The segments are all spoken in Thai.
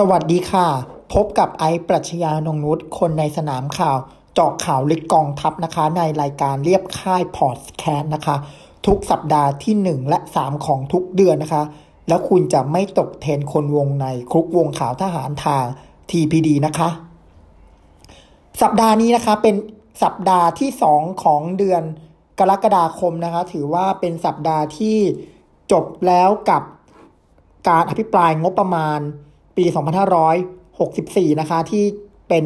สวัสดีค่ะ พบกับไอซ์ปรัชญานงนุษคนในสนามข่าว เจาะข่าวลึกกองทัพนะคะ ในรายการเรียบค่ายพอดแคสต์นะคะ ทุกสัปดาห์ที่ 1 และ 3 ของทุกเดือนนะคะ แล้วคุณจะไม่ตกเทรนคนวงในคลุกวงข่าวทหารทาง TPD นะคะ สัปดาห์นี้นะคะเป็นสัปดาห์ที่ 2 ของเดือนกรกฎาคมนะคะ ถือว่าเป็นสัปดาห์ที่จบแล้วกับการอภิปรายงบประมาณ ปี 2564 นะคะ ที่เป็น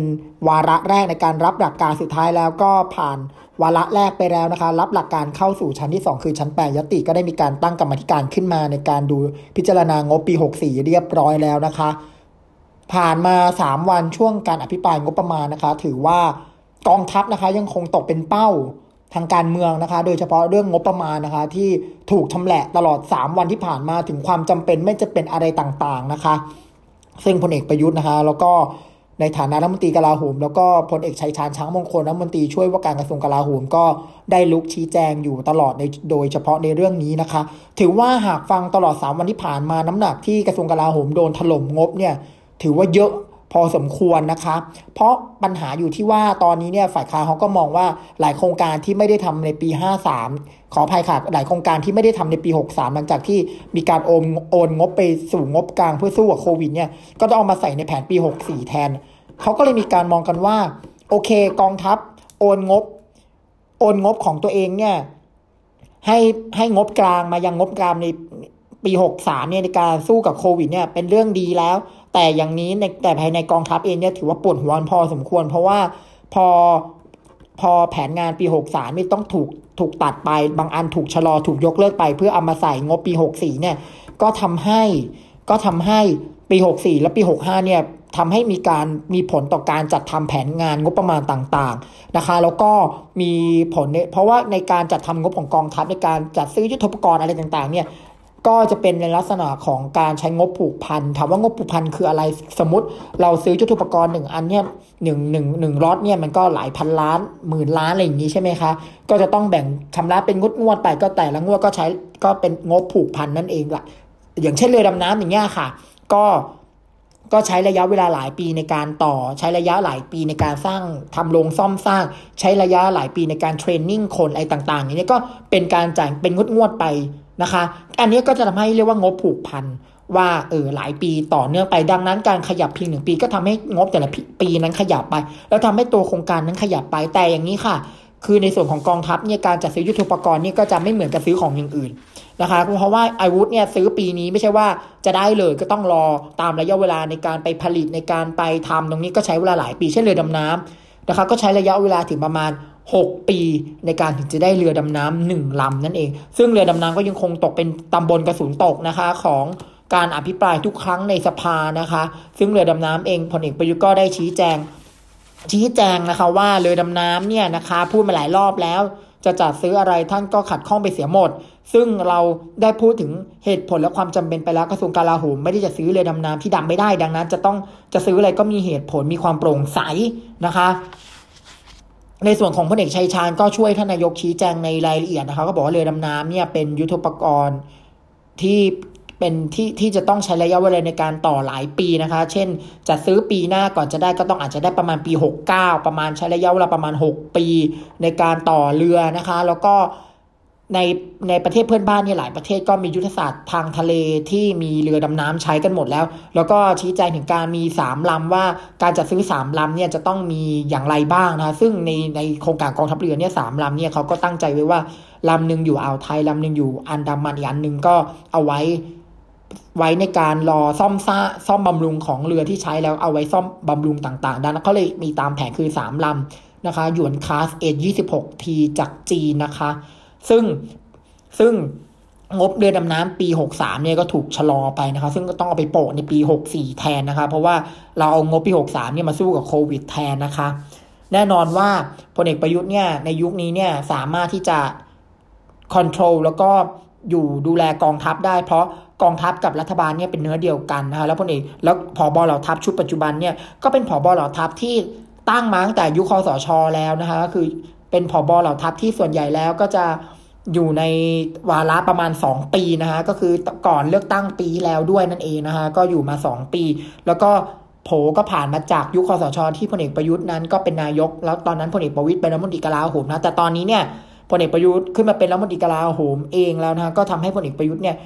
วาระแรกในการรับหลักการสุดท้ายแล้วก็ผ่านวาระแรกไปแล้วนะคะ รับหลักการเข้าสู่ชั้นที่ 2 คือชั้นแปยติก็ได้มีการตั้งกรรมธิการขึ้นมาในการดูพิจารณางบปี 64 เรียบร้อยแล้วนะคะ ผ่านมา 3 วันช่วงการอภิปรายงบประมาณนะคะ ถือว่ากองทัพนะคะยังคงตกเป็นเป้าทางการเมืองนะคะ โดยเฉพาะเรื่องงบประมาณนะคะ ที่ถูกทำแหละตลอด 3 วันที่ผ่านมาถึงความจำเป็นไม่จะเป็นอะไรต่างๆนะคะ ซึ่งพลเอกประยุทธ์นะคะ แล้วก็ในฐานะรัฐมนตรีกลาโหม แล้วก็พลเอกชัยชาญช้างมงคลรัฐมนตรีช่วยว่าการกระทรวงกลาโหมก็ได้ลุกชี้แจงอยู่ตลอดในโดยเฉพาะในเรื่องนี้นะคะ ถือว่าหากฟังตลอด 3 วันที่ผ่านมาน้ำหนักที่กระทรวงกลาโหมโดนถล่มงบเนี่ยถือว่าเยอะพอสมควรนะคะ เพราะปัญหาอยู่ที่ว่าตอนนี้เนี่ยฝ่ายค้านเขาก็มองว่าหลายโครงการที่ไม่ได้ทำในปี 53 ขออภัยค่ะ หลายโครงการที่ไม่ได้ทำในปี 63 หลังจากที่มีการโอนโอนงบไปสู่งบกลางเพื่อสู้กับโควิดเนี่ย ก็ต้องเอามาใส่ในแผนปี 64 แทน เขาก็เลยมีการมองกันว่า โอเค กองทัพโอนงบ โอนงบของตัวเองเนี่ยให้ให้งบกลางมายังงบกลางในปี 63 เนี่ยในการสู้กับโควิดเนี่ยเป็นเรื่องดีแล้ว แต่อย่างนี้ในแต่ภายในกองทัพเองเนี่ยถือว่าปวดหัวพอสมควร เพราะว่าพอ พอแผนงานปี 63นี่ต้องถูกถูกตัดไป บางอันถูกชะลอถูกยกเลิกไป เพื่อเอามาใส่งบปี 64เนี่ย ก็ทำให้ก็ทำให้ปี 64 และปี 65เนี่ยทำให้มีการมีผลต่อการจัดทำแผนงานงบประมาณต่างๆนะคะ แล้วก็มีผลเพราะว่าในการจัดทำงบของกองทัพในการจัดซื้อยุทธปกรณ์อะไรต่างๆ เนี่ย ก็จะเป็นในลักษณะของการใช้งบผูกพันถามว่างบผูกพันคืออะไรสมมติ เราซื้อยุทธปกรณ์หนึ่งอันเนี่ยหนึ่งหนึ่งหนึ่งรอเนี่ยมันก็หลายพันล้านหมื่นล้านอะไรอย่างนี้ใช่ไหมคะ ก็จะต้องแบ่งชำระเป็นงดงวดไปก็แต่ละงวดก็ใช้ก็เป็นงบผูกพันนั่นเองละอย่างเช่นเรือดำน้ำอย่างเงี้ยค่ะ ก็ก็ใช้ระยะเวลาหลายปีในการต่อ ใช้ระยะหลายปีในการสร้างทำโรงซ่อมสร้าง ใช้ระยะหลายปีในการเทรนนิ่งคนอะไรต่างๆอย่างนี้ก็เป็นการจ่ายเป็นงวดงวดไป นะคะ อันนี้ก็จะทำให้เรียกว่างบผูกพันว่าเออหลายปีต่อเนื่องไปดังนั้นการขยับเพียงหนึ่งปีก็ทำให้งบแต่ละปีนั้นขยับไป แล้วทำให้ตัวโครงการนั้นขยับไปแต่อย่างนี้ค่ะ คือในส่วนของกองทัพเนี่ยการจัดซื้อยุทธปกรณ์นี่ก็จะไม่เหมือนกับซื้อของอย่างอื่นนะคะเพราะว่าอาวุธเนี่ยซื้อปีนี้ไม่ใช่ว่าจะได้เลยก็ต้องรอตามระยะเวลาในการไปผลิตในการไปทำตรงนี้ก็ใช้เวลาหลายปีเช่นเรือดำน้ำนะคะก็ใช้ระยะเวลาถึงประมาณ 6 ปีในการถึงจะได้เรือดำน้ำหนึ่งลำนั่นเอง ซึ่งเรือดำน้ำก็ยังคงตกเป็นตำบลกระสุนตกนะคะของการอภิปรายทุกครั้งในสภานะคะ ซึ่งเรือดำน้ำเองพลเอกประยุทธ์ก็ได้ชี้แจง ชี้แจงนะคะว่าเรือดำน้ำเนี่ยนะคะพูดมาหลายรอบแล้ว จะจัดซื้ออะไรท่านก็ขัดข้องไปเสียหมด ซึ่งเราได้พูดถึงเหตุผลและความจำเป็นไปแล้วกระทรวงกลาโหมไม่ได้จะซื้อเรือดำน้ำที่ดำไม่ได้ดังนั้น จะต้องจะซื้ออะไรก็มีเหตุผลมีความโปร่งใสนะคะ ในส่วนของพลเอกชัยชาญก็ช่วยท่านนายกชี้แจงในรายละเอียดนะคะก็บอกว่าเรือดำน้ำเนี่ยเป็นยุทธปกรณ์ที่เป็นที่ที่จะต้องใช้ระยะเวลาในการต่อหลายปีนะคะ เช่น จะซื้อปีหน้าก่อนจะได้ก็ต้องอาจจะได้ประมาณปี 69 ประมาณใช้ระยะเวลาประมาณ 6 ปีในการต่อเรือนะคะ แล้วก็ ในในประเทศเพื่อนบ้านเนี่ยหลายประเทศก็มียุทธศาสตร์ทางทะเลที่มีเรือดำน้ำใช้กันหมดแล้ว แล้วก็ชี้แจงถึงการมี3ลำว่าการจัดซื้อ3ลำเนี่ยจะต้องมีอย่างไรบ้างนะซึ่งในในโครงการกองทัพเรือเนี่ยสามลำเนี่ยเขาก็ตั้งใจไว้ว่าลำหนึ่งอยู่อ่าวไทยลำหนึ่งอยู่อันดามันอีกอันหนึ่งก็เอาไว้ไว้ในการรอซ่อมซ่าซ่อมบำรุงของเรือที่ใช้แล้วเอาไว้ซ่อมบำรุงต่างๆดังนั้นเขาเลยมีตามแผนคือ3ลำนะคะหยวนคลาสเอ็ดยี่สิบหกทีจากจีนนะคะ ซึ่งซึ่งงบเรือดำน้ำปี 63 เนี่ยก็ถูกชะลอไปนะคะ ซึ่งก็ต้องเอาไปโปะในปี 64 แทนนะคะ เพราะว่าเราเอางบปี 63 เนี่ยมาสู้กับโควิดแทนนะคะ แน่นอนว่าพลเอกประยุทธ์เนี่ยในยุคนี้เนี่ยสามารถที่จะคอนโทรลแล้วก็อยู่ดูแลกองทัพได้เพราะกองทัพกับรัฐบาลเนี่ยเป็นเนื้อเดียวกันนะคะแล้วพลเอกแล้วผอบอเหล่าทัพชุดปัจจุบันเนี่ยก็เป็นผอบอเหล่าทัพที่ตั้งมาตั้งแต่ยุคคอสช แล้วนะคะก็คือ เป็นผอบอเหล่าทัพที่ส่วนใหญ่แล้วก็จะอยู่ในวาระประมาณ 2 ปีนะคะก็คือก่อนเลือกตั้งปีแล้วด้วยนั่นเองนะคะก็อยู่มา 2 ปี แล้วก็โผก็ผ่านมาจากยุคคอสชที่พลเอกประยุทธ์นั้นก็เป็นนายก แล้วตอนนั้นพลเอกประวิตยเป็นรัฐมนตรีกลาโหมนะแต่ตอนนี้เนี่ยพลเอกประยุทธ์ขึ้นมาเป็นรัฐมนตรีกลาโหมเองแล้วนะก็ทำให้พลเอกประยุทธ์เนี่ย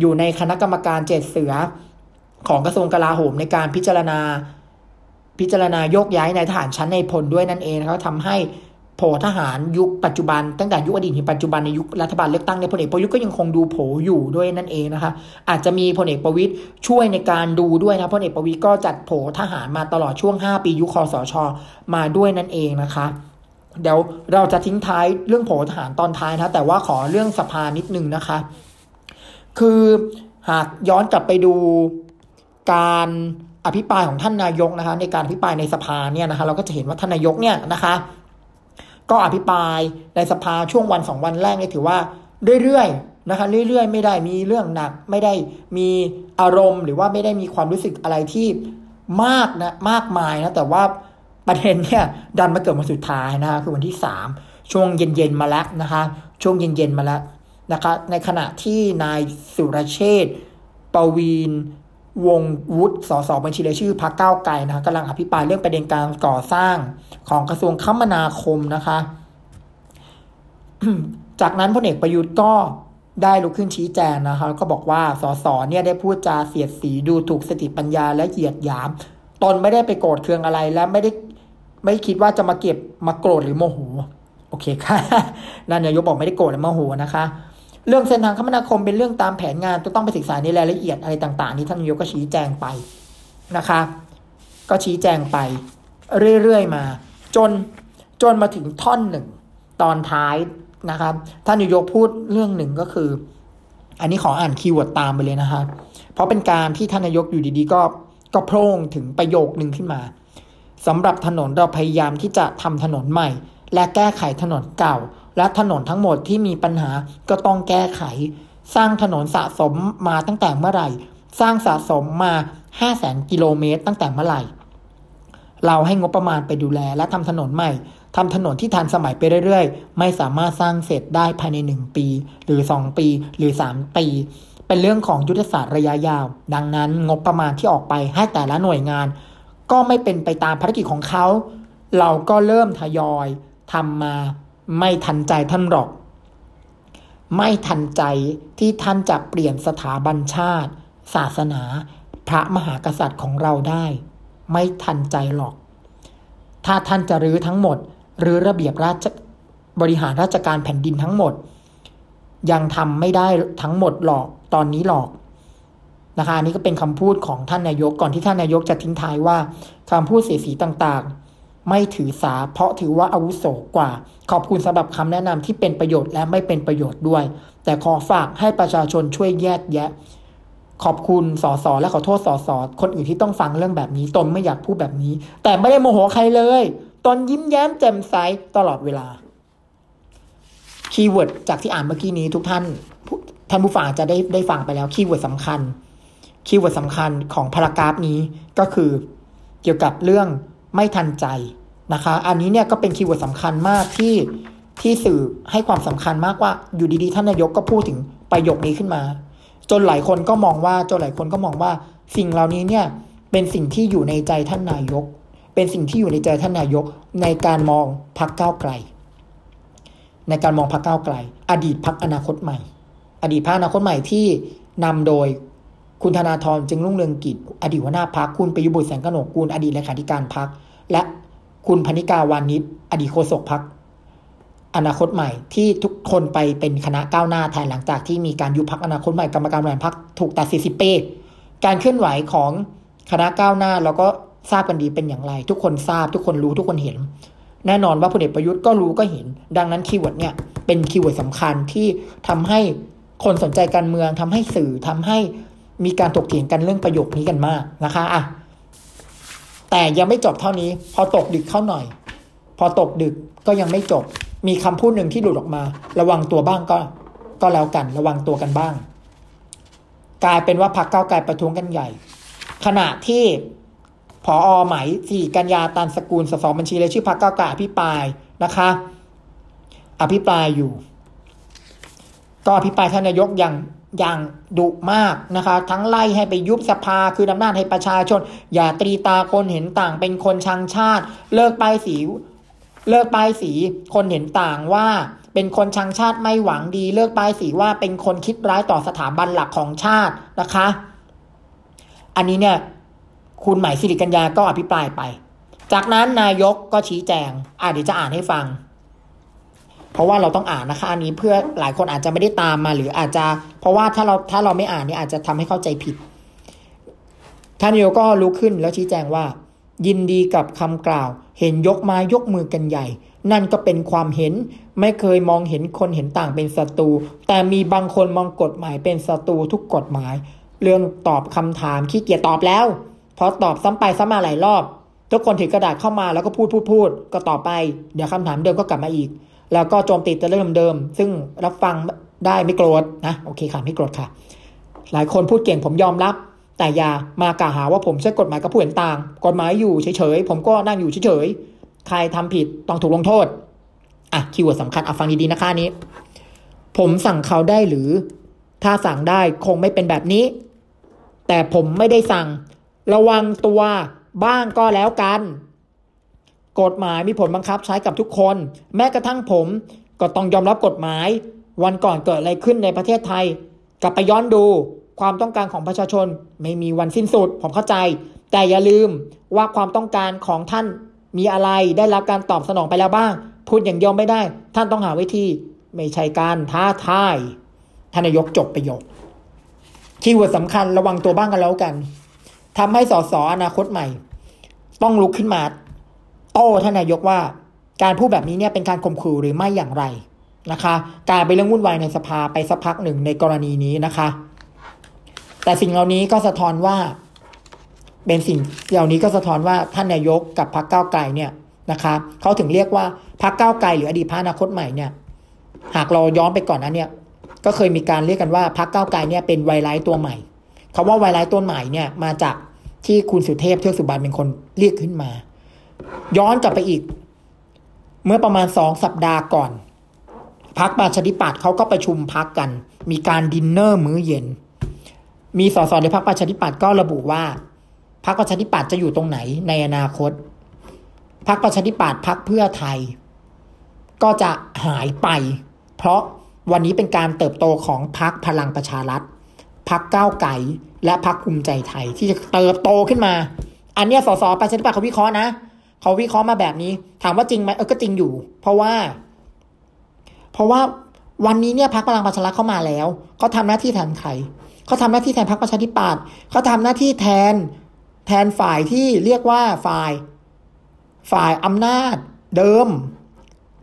อยู่ในคณะกรรมการเจ็ดเสือของกระทรวงกลาโหมในการพิจารณา พิจารณาโยกย้ายในทหารชั้นในพลด้วยนั่นเองนะครับทำให้ โผทหารยุคปัจจุบัน ตั้งแต่ยุคอดีตถึงปัจจุบันในยุครัฐบาลเลือกตั้งในพลเอกประยุทธ์ก็ยังคงดูโผอยู่ด้วยนั่นเองนะคะอาจจะมีพลเอกประวิตยช่วยในการดูด้วยนะพลเอกประวิตยก็จัดโผทหารมาตลอดช่วง 5 ปียุคคอสช มาด้วยนั่นเองนะคะเดี๋ยวเราจะทิ้งท้ายเรื่องโผทหารตอนท้ายนะแต่ว่าขอเรื่องสภานิดนึงนะคะ คือหากย้อนกลับไปดูการอภิปรายของท่านนายกนะคะ ในการอภิปรายในสภาเนี่ยนะคะ เราก็จะเห็นว่าท่านนายกเนี่ยนะคะ ก็อภิปรายในสภาช่วงวันสองวันแรกนี่ถือว่าเรื่อยๆนะคะเรื่อยๆ ไม่ได้มีเรื่องหนัก ไม่ได้มีอารมณ์ หรือว่าไม่ได้มีความรู้สึกอะไรที่มากนะมากมายนะแต่ว่าประเด็นเนี่ยดันมาเกิดวันสุดท้ายนะคะคือวันที่สามช่วงเย็นๆมาแล้วนะคะช่วงเย็นๆมาแล้วนะคะในขณะที่นายสุรเชษปวีน วงวุฒิสสบัญชีรายชื่อพรรคก้าวไกลนะกำลังอภิปรายเรื่องประเด็นการก่อสร้างของกระทรวงคมนาคมนะคะ จากนั้นพลเอกประยุทธ์ก็ได้ลุกขึ้นชี้แจงนะคะแล้วก็บอกว่าสสเนี่ยได้พูดจาเสียดสีดูถูกสติปัญญาและเหยียดหยาม ตนไม่ได้ไปโกรธเคืองอะไรและไม่ได้ไม่คิดว่าจะมาเก็บมาโกรธหรือโมโห โอเคค่ะนายกบอกไม่ได้โกรธหรือโมโหนะคะ เรื่องเส้นทางคมนาคมเป็นเรื่องตามแผนงานต้องไปศึกษาในรายละเอียดอะไรต่างๆ นี้ท่านนายกก็ชี้แจงไปนะคะ ก็ชี้แจงไป เรื่อยๆมา จนจนมาถึงท่อนหนึ่งตอนท้ายนะครับ ท่านนายกพูดเรื่องหนึ่งก็คือ อันนี้ขออ่าน keyword ตามไปเลยนะคะเพราะเป็นการที่ท่านนายกอยู่ดีๆ ก็ก็โพร่งถึงประโยคหนึ่งขึ้นมาสำหรับถนนเราพยายามที่จะทำถนนใหม่ และแก้ไขถนนเก่า และถนนทั้งหมดที่มีปัญหาก็ต้องแก้ไข สร้างถนนสะสมมาตั้งแต่เมื่อไหร่ สร้างสะสมมา5 0 0แสนกิโลเมตรตั้งแต่เมื่อไหร่ เราให้งบประมาณไปดูแลและทำถนนใหม่ทำถนนที่ทันสมัยไปเรื่อยๆ ไม่สามารถสร้างเสร็จได้ภายใน 1 ปี หรือ 2 ปี หรือ 3 ปี เป็นเรื่องของยุทธศาสตร์ระยะยาว ดังนั้นงบประมาณที่ออกไปให้แต่ละหน่วยงาน ก็ไม่เป็นไปตามภารกิจของเขา เราก็เริ่มทยอยทำมา ไม่ทันใจท่านหรอก ไม่ทันใจที่ท่านจะเปลี่ยนสถาบันชาติ ศาสนา พระมหากษัตริย์ของเราได้ ไม่ทันใจหรอก ถ้าท่านจะรื้อทั้งหมดหรือระเบียบราชบริหารราชการแผ่นดินทั้งหมด ยังทำไม่ได้ทั้งหมดหรอกตอนนี้หรอกนะคะนนี้ก็เป็นคำพูดของท่านนายกก่อนที่ท่านนายกจะทิ้งท้ายว่าคำพูดเสียสีต่าง ไม่ถือสา เพราะถือว่าอาวุโสกว่า ขอบคุณสำหรับคำแนะนำที่เป็นประโยชน์และไม่เป็นประโยชน์ด้วย แต่ขอฝากให้ประชาชนช่วยแยกแยะ ขอบคุณสสและขอโทษสสคนอื่นที่ต้องฟังเรื่องแบบนี้ ตนไม่อยากพูดแบบนี้ แต่ไม่ได้โมโหใครเลย ตนยิ้มแย้มแจ่มใสตลอดเวลา keyword จากที่อ่านเมื่อกี้นี้ทุกท่านท่านผู้ฟังจะได้ได้ฟังไปแล้ว keyword สำคัญ keyword สำคัญของ paragraph นี้ก็คือ เกี่ยวกับเรื่อง ไม่ทันใจนะคะ อันนี้เนี่ยก็เป็น keyword สำคัญมากที่ที่สื่อให้ความสำคัญมากว่าอยู่ดีๆท่านนายกก็พูดถึงประโยคนี้ขึ้นมา จนหลายคนก็มองว่าจนหลายคนก็มองว่าสิ่งเหล่านี้เนี่ยเป็นสิ่งที่อยู่ในใจท่านนายก เป็นสิ่งที่อยู่ในใจท่านนายก ในการมองพักเก้าไกล ในการมองพักเก้าไกล อดีตพักอนาคตใหม่ อดีตพักอนาคตใหม่ที่นำโดย คุณธนาธรจึงรุ่งเรืองกิจ อดีตหัวหน้าพักคุณประยุบุตรแสงกนกกูลอดีตเลขาธิการพักและคุณพนิกาวานิชอดีตโฆษกพักอนาคตใหม่ที่ทุกคนไปเป็นคณะก้าวหน้าแทนหลังจากที่มีการยุบพักอนาคตใหม่กรรมการบริหารพักถูกตัดสิทธิเป้การเคลื่อนไหวของคณะก้าวหน้าเราก็ทราบกันดีเป็นอย่างไร ทุกคนทราบทุกคนรู้ทุกคนเห็น แน่นอนว่าพลเอกประยุทธ์ก็รู้ก็เห็น ดังนั้น keyword เนี่ยเป็น keyword สำคัญที่ทำให้คนสนใจการเมืองทำให้สื่อทำให้ มีการถกเถียงกันเรื่องประโยคนี้กันมากนะคะอะแต่ยังไม่จบเท่านี้ พอตกดึกเข้าหน่อย พอตกดึกก็ยังไม่จบ มีคำพูดหนึ่งที่หลุดออกมา ระวังตัวบ้างก็ ก็แล้วกัน ระวังตัวกันบ้าง กลายเป็นว่าพักเก้าไกลประท้วงกันใหญ่ ขณะที่พออไหมสี่กัญญาตันสกุลสสบัญชีเลยชื่อพักเก้าไกลอภิปรายนะคะ อภิปรายอยู่ ก็อภิปรายท่านนายกย่าง อย่างดุมากนะคะ ทั้งไล่ให้ไปยุบสภาคืออำนาจให้ประชาชน อย่าตรีตาคนเห็นต่างเป็นคนชังชาติ เลิกป้ายสี เลิกป้ายสี คนเห็นต่างว่า เป็นคนชังชาติไม่หวังดี เลิกป้ายสีว่าเป็นคนคิดร้ายต่อสถาบันหลักของชาตินะคะ อันนี้เนี่ย คุณหมายสิริกัญญาก็อภิปรายไป จากนั้นนายกก็ชี้แจงอ่าเดี๋ยวจะอ่านให้ฟัง เพราะว่าเราต้องอ่านนะคะ อันนี้เพื่อหลายคนอาจจะไม่ได้ตามมา หรืออาจจะ เพราะว่าถ้าเราถ้าเราไม่อ่านเนี่ยอาจจะทำให้เข้าใจผิดท่านนายกก็ลุกขึ้นแล้วชี้แจงว่า ยินดีกับคำกล่าว เห็นยกมายกมือกันใหญ่ นั่นก็เป็นความเห็นไม่เคยมองเห็นคนเห็นต่างเป็นศัตรูแต่มีบางคนมองกฎหมายเป็นศัตรูทุกกฎหมาย เรื่องตอบคำถามขี้เกียจตอบแล้วพราะตอบซ้ำไปซ้ำมาหลายรอบ ทุกคนถือกระดาษเข้ามาแล้วก็พูดพูดพูดก็ต่อไป เดี๋ยวคำถามเดิมก็กลับมาอีก แล้วก็โจมตีแต่เรื่องเดิม ซึ่งรับฟังได้ไม่โกรธนะโอเคค่ะไม่โกรธค่ะ หลายคนพูดเก่งผมยอมรับ แต่อย่ามากล่าวหาว่าผมใช้กฎหมายกับผู้เห็นต่าง กฎหมายอยู่เฉยๆผมก็นั่งอยู่เฉยๆใครทำผิดต้องถูกลงโทษอะคีย์เวิร์ดสำคัญเอาฟังดีๆนะคะนี้ ผมสั่งเขาได้หรือ ถ้าสั่งได้คงไม่เป็นแบบนี้ แต่ผมไม่ได้สั่ง ระวังตัวบ้างก็แล้วกัน กฎหมายมีผลบังคับใช้กับทุกคน แม้กระทั่งผมก็ต้องยอมรับกฎหมาย วันก่อนเกิดอะไรขึ้นในประเทศไทย กลับไปย้อนดูความต้องการของประชาชนไม่มีวันสิ้นสุด ผมเข้าใจ แต่อย่าลืมว่าความต้องการของท่านมีอะไรได้รับการตอบสนองไปแล้วบ้าง พูดอย่างเดียวไม่ได้ ท่านต้องหาวิธี ไม่ใช่การท้าทายท่านนายกจบประโยคคีย์เวิร์ดสำคัญระวังตัวบ้างกันแล้วกันทำให้สสอนาคตใหม่ ต้องลุกขึ้นมา โต้ท่านนายกว่า การพูดแบบนี้เนี่ยเป็นการข่มขู่หรือไม่อย่างไรนะคะกลายเป็นเรื่องวุ่นวายในสภาไปสักพักหนึ่งในกรณีนี้นะคะ แต่สิ่งเหล่านี้ก็สะท้อนว่า เป็นสิ่งเหล่านี้ก็สะท้อนว่าท่านนายกกับพรรคก้าวไกลเนี่ยนะคะเขาถึงเรียกว่าพรรคก้าวไกลหรืออดีตพรรคอนาคตใหม่เนี่ยหากเราย้อนไปก่อนนั้นเนี่ย ก็เคยมีการเรียกกันว่าพรรคก้าวไกลเนี่ยเป็นไวรัสตัวใหม่คาว่าไวรัสตัวใหม่เนี่ยมาจากที่คุณสุเทพเทือกสุบานเป็นคนเรียกขึ้นมา ย้อนกลับไปอีก เมื่อประมาณสองสัปดาห์ก่อนพักประชาธิปัตย์เขาก็ประชุมพักกัน มีการดินเนอร์มื้อเย็น มีสสในพักประชาธิปัตย์ก็ระบุว่าพักประชาธิปัตย์จะอยู่ตรงไหนในอนาคตพักประชาธิปัตย์พักเพื่อไทย ก็จะหายไป เพราะวันนี้เป็นการเติบโตของพักพลังประชารัฐพักก้าวไก่และพักภูมิใจไทยที่จะเติบโตขึ้นมา อันนี้สสประชาธิปัตย์เขาวิเคราะห์นะ เขาวิเคราะห์มาแบบนี้ ถามว่าจริงไหมเออก็จริงอยู่ เพราะว่า เพราะว่าวันนี้เนี่ยพักพลังประชารัฐเข้ามาแล้วเขาทำหน้าที่แทนใครเขาทำหน้าที่แทนพักประชาธิปัตย์เขาทำหน้าที่แทนแทนฝ่ายที่เรียกว่าฝ่าย ฝ่ายอำนาจเดิม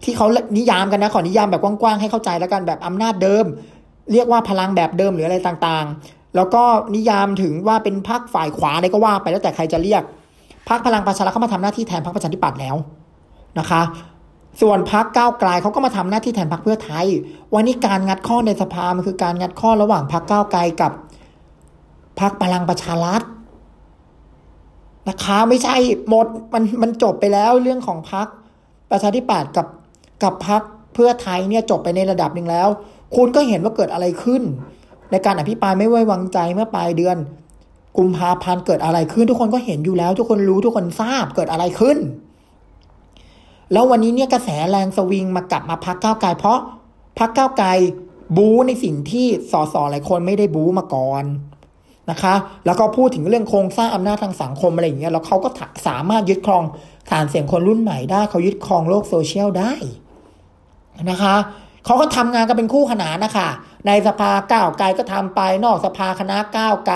ที่เขานิยามกันนะขอนิยามแบบกว้างๆให้เข้าใจแล้วกันแบบอำนาจเดิม เรียกว่าพลังแบบเดิมหรืออะไรต่างๆ แล้วก็นิยามถึงว่าเป็นพรรคฝ่ายขวาอะไรก็ว่าไปแล้วแต่ใครจะเรียก พรรคพลังประชารัฐเขามาทำหน้าที่แทนพรรคประชาธิปัตย์แล้วนะคะ ส่วนพรรคก้าวไกลเขาก็มาทำหน้าที่แทนพรรคเพื่อไทย วันนี้การงัดข้อในสภามันคือการงัดข้อระหว่างพรรคก้าวไกลกับพรรคพลังประชารัฐนะคะไม่ใช่หมดมันมันจบไปแล้วเรื่องของพรรคประชาธิปัตย์กับกับพรรคเพื่อไทยเนี่ยจบไปในระดับหนึ่งแล้ว คุณก็เห็นว่าเกิดอะไรขึ้น ในการอภิปรายไม่ไว้วางใจเมื่อปลายเดือน กุมภาพันธ์เกิดอะไรขึ้น ทุกคนก็เห็นอยู่แล้ว ทุกคนรู้ทุกคนทราบเกิดอะไรขึ้น แล้ววันนี้เนี่ยกระแสแรงสวิงมากลับมาพักก้าวไกลเพราะพักก้าวไกลบู๊ในสิ่งที่สสหลายคนไม่ได้บู๊มาก่อนนะคะ แล้วก็พูดถึงเรื่องโครงสร้างอำนาจทางสังคมอะไรอย่างเงี้ยแล้วเขาก็สามารถยึดครองฐานเสียงคนรุ่นใหม่ได้เขายึดครองโลกโซเชียลได้นะคะ เขาก็ทำงานกันเป็นคู่ขนานนะคะในสภาก้าวไกลก็ทำไป นอกสภาคณะก้าวไกล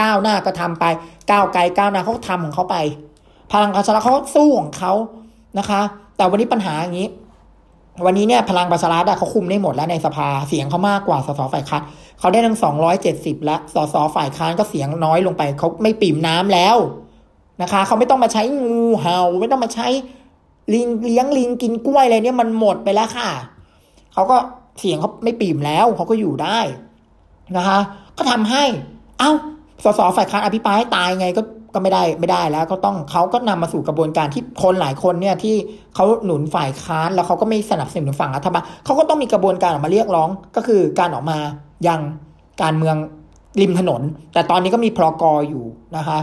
ก้าวหน้าก็ทำไปก้าวไกลก้าวหน้าเขาทำของเขาไป พลังประชารัฐเขาสู้ของเขานะคะ แต่วันนี้ปัญหาอย่างนี้ วันนี้เนี่ยพลังประชารัฐเขาคุมได้หมดแล้วในสภาเสียงเขามากกว่าสสฝ่ายค้านเขาได้ทั้งสองร้อยเจ็ดสิบแล้วสสฝ่ายค้านก็เสียงน้อยลงไปเขาไม่ปิ่มน้ำแล้วนะคะเขาไม่ต้องมาใช้งูเห่าไม่ต้องมาใช้ลิงเลี้ยงลิงกินกล้วยอะไรเนี่ยมันหมดไปแล้วค่ะ เขาก็เสียงเขาไม่ปีมแล้วเขาก็อยู่ได้นะคะ ก็ทำให้ เอา้าสสฝ่ายค้านอภิปรายให้ตายไงก็ก็ไม่ได้ไม่ได้แล้ว ก็ต้องเขาก็นำมาสู่กระบวนการที่คนหลายคนเนี่ยที่เขาหนุนฝ่ายค้านแล้วเขาก็ไม่สนับสนุนฝั่งรัฐบาลเขาก็ต้องมีกระบวนการออกมาเรียกร้อง ก็คือการออกมายังการเมืองริมถนน แต่ตอนนี้ก็มีพรกรอยู่นะคะ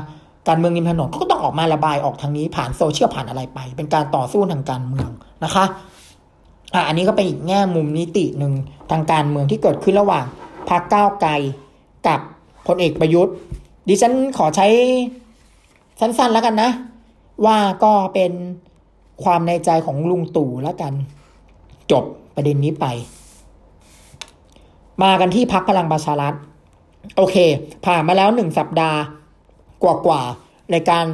การเมืองริมถนนเขาก็ต้องออกมาระบายออกทางนี้ผ่านโซเชียลผ่านอะไรไป เป็นการต่อสู้ทางการเมืองนะคะ อะอันนี้ก็เป็นอีกแง่มุมนิติหนึ่งทางการเมืองที่เกิดขึ้นระหว่างพรรคก้าวไกลกับพลเอกประยุทธ์ ดิฉันขอใช้สั้นๆแล้วกันนะ ว่าก็เป็นความในใจของลุงตู่แล้วกัน จบประเด็นนี้ไป มากันที่พักพลังประชารัฐโอเค ผ่านมาแล้วหนึ่งสัปดาห์กว่าๆในการ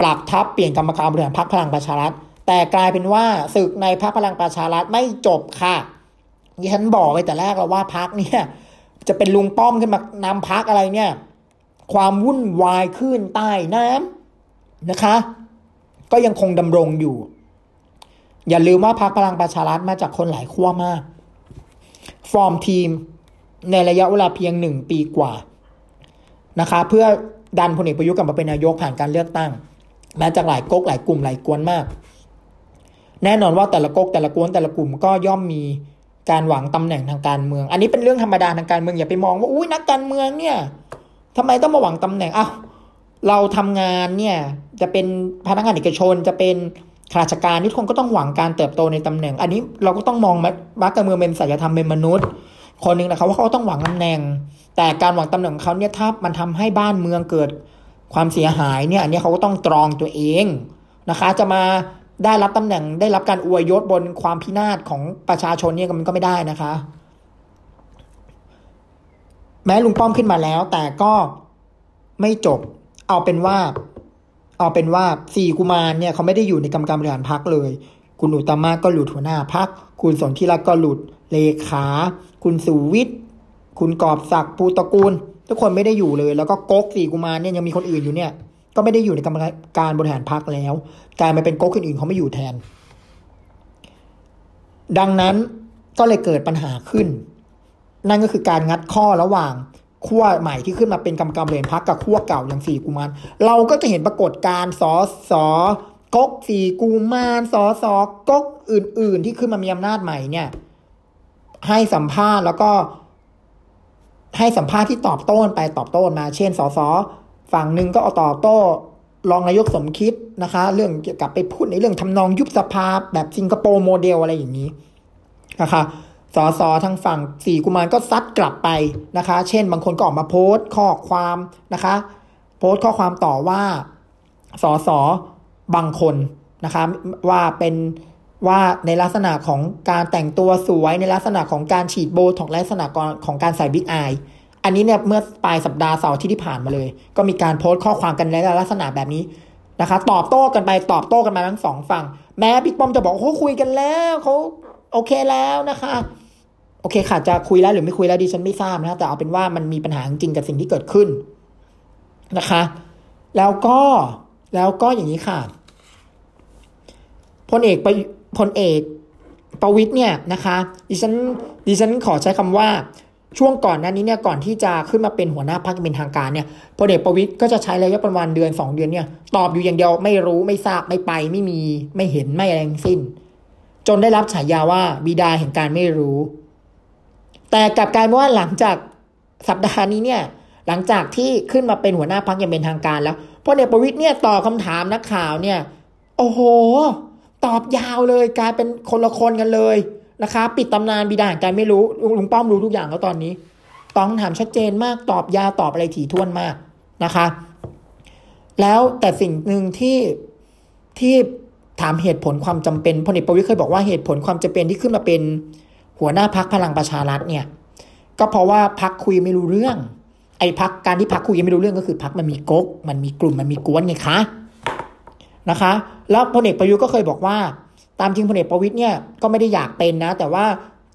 ปรับทับเปลี่ยนกรรมการบริหารพักพลังประชารัฐ แต่กลายเป็นว่าศึกในพักพลังประชารัฐไม่จบค่ะที่ฉันบอกไปแต่แรกแล้วว่าพักเนี่ยจะเป็นลุงป้อมขึ้นมานำพักอะไรเนี่ย ความวุ่นวายขึ้นใต้น้ำนะคะ ก็ยังคงดำรงอยู่ อย่าลืมว่าพักพลังประชารัฐมาจากคนหลายขั้วมาก ฟอร์มทีมในระยะเวลาเพียงหนึ่งปีกว่านะคะ เพื่อดันพลเอกประยุทธ์กลับมาเป็นนายกผ่านการเลือกตั้งมาจากหลายก๊กหลายกลุ่มหลายกวนมาก แน่นอนว่าแต่ละก๊กแต่ละกวนแต่ละกลุ่มก็ย่อมมีการหวังตำแหน่งทางการเมือง อันนี้เป็นเรื่องธรรมดาทางการเมืองอย่าไปมองว่าอุ้ยนักการเมืองเนี่ยทำไมต้องมาหวังตำแหน่งอ้าวเราทำงานเนี่ยจะเป็นพนักงานเอกชนจะเป็นข้าราชการทุกคนก็ต้องหวังการเติบโตในตำแหน่ง อันนี้เราก็ต้องมองนักการเมืองเป็นสัจธรรมเป็นมนุษย์ คนหนึ่งนะครับว่าเขาต้องหวังตำแหน่ง แต่การหวังตำแหน่งของเขาเนี่ยถ้ามันทำให้บ้านเมืองเกิดความเสียหายเนี่ยอันนี้เขาก็ต้องตรองตัวเองนะคะ จะมา ได้รับตำแหน่งได้รับการอวยยศบนความพินาศของประชาชนเนี่ยมันก็ไม่ได้นะคะ แม้ลุงป้อมขึ้นมาแล้ว แต่ก็ไม่จบ เอาเป็นว่า เอาเป็นว่าสี่กุมารเนี่ยเขาไม่ได้อยู่ในกรรมการบริหารพักเลย คุณอุตมะก็หลุดหัวหน้าพัก คุณสนธิรัตน์ก็หลุดเลขา คุณสุวิทย์คุณกอบศักดิ์ปูตระกูล ทุกคนไม่ได้อยู่เลย แล้วก็ก๊กสี่กุมารเนี่ยยังมีคนอื่นอยู่เนี่ย ก็ไม่ได้อยู่ในกรรมการบริหารพักแล้วกลายมาเป็นก๊กคนอื่นเขาไม่อยู่แทน ดังนั้นก็เลยเกิดปัญหาขึ้น นั่นก็คือการงัดข้อระหว่างขั้วใหม่ที่ขึ้นมาเป็นกรรมการบริหารพักกับขั้วเก่าอย่างสี่กุมาร เราก็จะเห็นปรากฏการสอสอก๊กสี่กุมารสอสอก๊กอื่น ๆ ที่ขึ้นมามีอำนาจใหม่เนี่ย ให้สัมภาษณ์แล้วก็ให้สัมภาษณ์ที่ตอบโต้ไปตอบโต้มา เช่นสส ฝั่งหนึ่งก็เอาต่อโต้รองนายกสมคิดนะคะ เรื่องเกี่ยวกับไปพูดในเรื่องทำนองยุบสภาแบบสิงคโปร์โมเดลอะไรอย่างนี้นะคะสสทางฝั่งสี่กุมารก็ซัดกลับไปนะคะ เช่น บางคนก็ออกมาโพสต์ข้อความนะคะ โพสต์ข้อความต่อว่าสสบางคนนะคะว่าเป็นว่าในลักษณะของการแต่งตัวสวยในลักษณะของการฉีดโบท็อกซ์ลักษณะของการใส่ big eye อันนี้เนี่ยเมื่อปลายสัปดาห์เสาร์ที่ที่ผ่านมาเลย ก็มีการโพสต์ข้อความกันในลักษณะแบบนี้นะคะตอบโต้กันไปตอบโต้กันมาทั้งสองฝั่ง แม้บิ๊กป้อมจะบอกเขาคุยกันแล้วเขาโอเคแล้วนะคะ โอเคค่ะจะคุยแล้วหรือไม่คุยแล้วดิฉันไม่ทราบนะแต่เอาเป็นว่ามันมีปัญหาจริงกับสิ่งที่เกิดขึ้นนะคะ แล้วก็แล้วก็อย่างนี้ค่ะพลเอกไปพลเอกประวิทย์เนี่ยนะคะดิฉันดิฉันขอใช้คำว่า ช่วงก่อนหน้านี้เนี่ยก่อนที่จะขึ้นมาเป็นหัวหน้าพรรคเป็นทางการเนี่ยพลเอกประวิตยก็จะใช้ระยะประมาณเดือน 2 เดือนเนี่ยตอบอยู่อย่างเดียวไม่รู้ไม่ทราบไม่ไปไม่มีไม่เห็นไม่อะไรทั้งสิ้น จนได้รับฉายาว่าบิดาแห่งการไม่รู้ แต่กลับกลายว่าหลังจากสัปดาห์นี้เนี่ยหลังจากที่ขึ้นมาเป็นหัวหน้าพรรคอย่างเป็นทางการแล้วพลเอกประวิตยเนี่ยตอบคาถามนักข่าวเนี่ย โอ้โห ตอบยาวเลยกลายเป็นคนละคนกันเลย นะคะ ปิดตำนานบิดาแห่งการไม่รู้ลุงป้อมรู้ทุกอย่างแล้วตอนนี้ต้องถามชัดเจนมากตอบยาตอบอะไรถี่ถ้วนมากนะคะ แล้วแต่สิ่งหนึ่งที่ที่ถามเหตุผลความจำเป็นพลเอกประวิตยเคยบอกว่าเหตุผลความจำเป็นที่ขึ้นมาเป็นหัวหน้าพักพลังประชารัฐเนี่ย ก็เพราะว่าพักคุยไม่รู้เรื่อง ไอ้พักการที่พักคุยไม่รู้เรื่องก็คือพักมันมีก๊กมันมีกลุ่มมันมีกวนไงคะนะคะ แล้วพลเอกประยุทธ์ก็เคยบอกว่า ตามจริงพลเอกประวิตยเนี่ยก็ไม่ได้อยากเป็นนะ แต่ว่า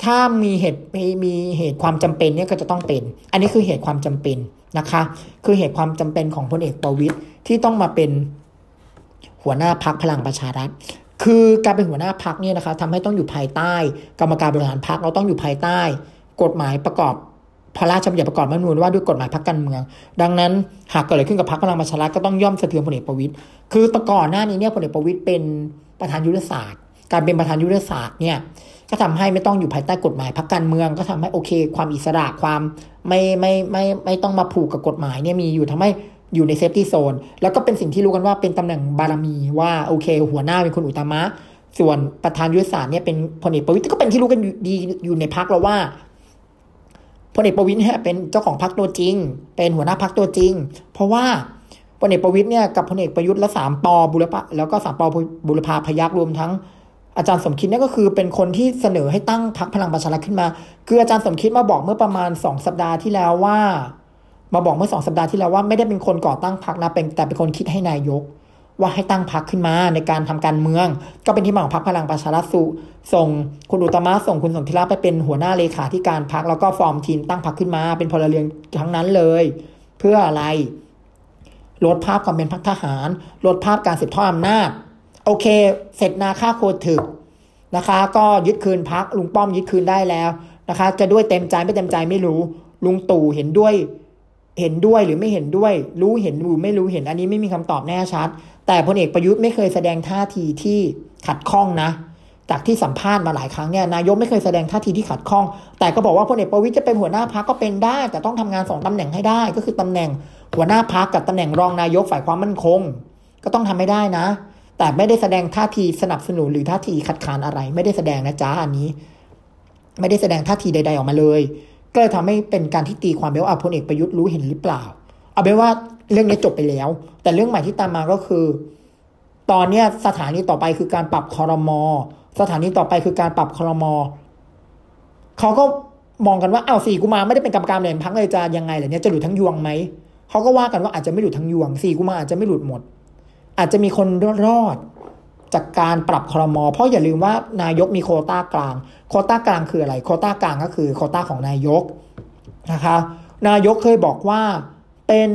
ถ้ามีเหตุมีเหตุความจำเป็นเนี่ยก็จะต้องเป็น อันนี้คือเหตุความจำเป็นนะคะ คือเหตุความจำเป็นของพลเอกประวิตยที่ต้องมาเป็นหัวหน้าพักพลังประชารัฐ คือการเป็นหัวหน้าพักเนี่ยนะคะทำให้ต้องอยู่ภายใต้ กรรมการบริหารพักเราต้องอยู่ภายใต้ กฎหมายประกอบพระราชบัญญัติประกอบรัฐมนูญว่าด้วยกฎหมายพรรคการเมือง ดังนั้นหากเกิดอะไรขึ้นกับพรรคพลังประชารัฐก็ต้องย่อมสะเทือนพลเอกประวิตยคือตก่อนหน้านี้เนี่ยพลเอกประวิตรเป็นประธานยุทธศาสตร์ การเป็นประธานยุทธศาสตร์เนี่ยก็ทำให้ไม่ต้องอยู่ภายใต้กฎหมายพรรคการเมือง ก็ทำให้โอเค ความอิสระความไม่ไม่ไม่ไม่ต้องมาผูกกับกฎหมายเนี่ยมีอยู่ทำให้อยู่ใน safety zone แล้วก็เป็นสิ่งที่รู้กันว่าเป็นตำแหน่งบารมีว่าโอเค หัวหน้าเป็นคุณอุตตม ส่วนประธานยุทธศาสตร์เนี่ยเป็นพลเอกประวิตรก็เป็นที่รู้กันดีอยู่ในพรรคเราว่าพลเอกประวิตรเนี่ยเป็นเจ้าของพรรคตัวจริง เป็นหัวหน้าพรรคตัวจริง เพราะว่าพลเอกประวิตยเนี่ยกับพลเอกประยุทธ์และสามปอบุรพาแล้วก็สามปอบุรพาพยักรวมทั้ง อาจารย์สมคิดเนี่ยก็คือเป็นคนที่เสนอให้ตั้งพรรคพลังประชารัฐขึ้นมา คืออาจารย์สมคิดมาบอกเมื่อประมาณสองสัปดาห์ที่แล้วว่า มาบอกเมื่อสองสัปดาห์ที่แล้วว่าไม่ได้เป็นคนก่อตั้งพรรคนะเป็นแต่เป็นคนคิดให้นายก ว่าให้ตั้งพรรคขึ้นมาในการทำการเมือง ก็เป็นที่มาของพรรคพลังประชารัฐสุส่งคุณอุตมะส่งคุณสนธิรัตน์ไปเป็นหัวหน้าเลขาธิการพรรคแล้วก็ฟอร์มทีมตั้งพรรคขึ้นมา เป็นพลเรือนทั้งนั้นเลย เพื่ออะไรลดภาพความเป็นพรรคทหารลดภาพการสืบทอดอำนาจ โอเค เสร็จนาค่าโคถึกนะคะ ก็ยึดคืนพักลุงป้อมยึดคืนได้แล้วนะคะ จะด้วยเต็มใจไม่เต็มใจไม่รู้ ลุงตู่เห็นด้วย เห็นด้วยหรือไม่เห็นด้วย รู้เห็นหรือไม่รู้เห็นอันนี้ไม่มีคำตอบแน่ชัด แต่พลเอกประยุทธ์ไม่เคยแสดงท่าทีที่ขัดข้องนะ จากที่สัมภาษณ์มาหลายครั้งเนี่ยนายกไม่เคยแสดงท่าทีที่ขัดข้อง แต่ก็บอกว่าพลเอกประวิตยจะเป็นหัวหน้าพักก็เป็นได้ แต่ต้องทำงานสองตำแหน่งให้ได้ ก็คือตำแหน่งหัวหน้าพักกับตำแหน่งรองนายกฝ่ายความมั่นคง ก็ต้องทำไม่ได้นะ แต่ไม่ได้แสดงท่าทีสนับสนุนหรือท่าทีคัดค้านอะไร ไม่ได้แสดงนะจ๊ะอันนี้ ไม่ได้แสดงท่าทีใด ๆออกมาเลย ก็เลยทำให้เป็นการที่ตีความไปว่าพลเอกประยุทธ์รู้เห็นหรือเปล่า เอาเป็นว่าเรื่องนี้จบไปแล้ว แต่เรื่องใหม่ที่ตามมาก็คือ ตอนนี้สถานีต่อไปคือการปรับคอรมอสถานีต่อไปคือการปรับคอรมอเขาก็มองกันว่าอ้าวสี่กุมารไม่ได้เป็นกรรมการเลยพักเลยจะยังไงเหรอเนี่ยจะหลุดทั้งยวงไหมเขาก็ว่ากันว่าอาจจะไม่หลุดทั้งยวงสี่กุมารอาจจะไม่หลุดหมด อาจจะมีคนรอดจากการปรับครมอเพราะอย่าลืมว่านายกมีโคต้ากลาง โคต้ากลางคืออะไร โคต้ากลางก็คือโคต้าของนายกนะคะ นายกเคยบอกว่าเป็น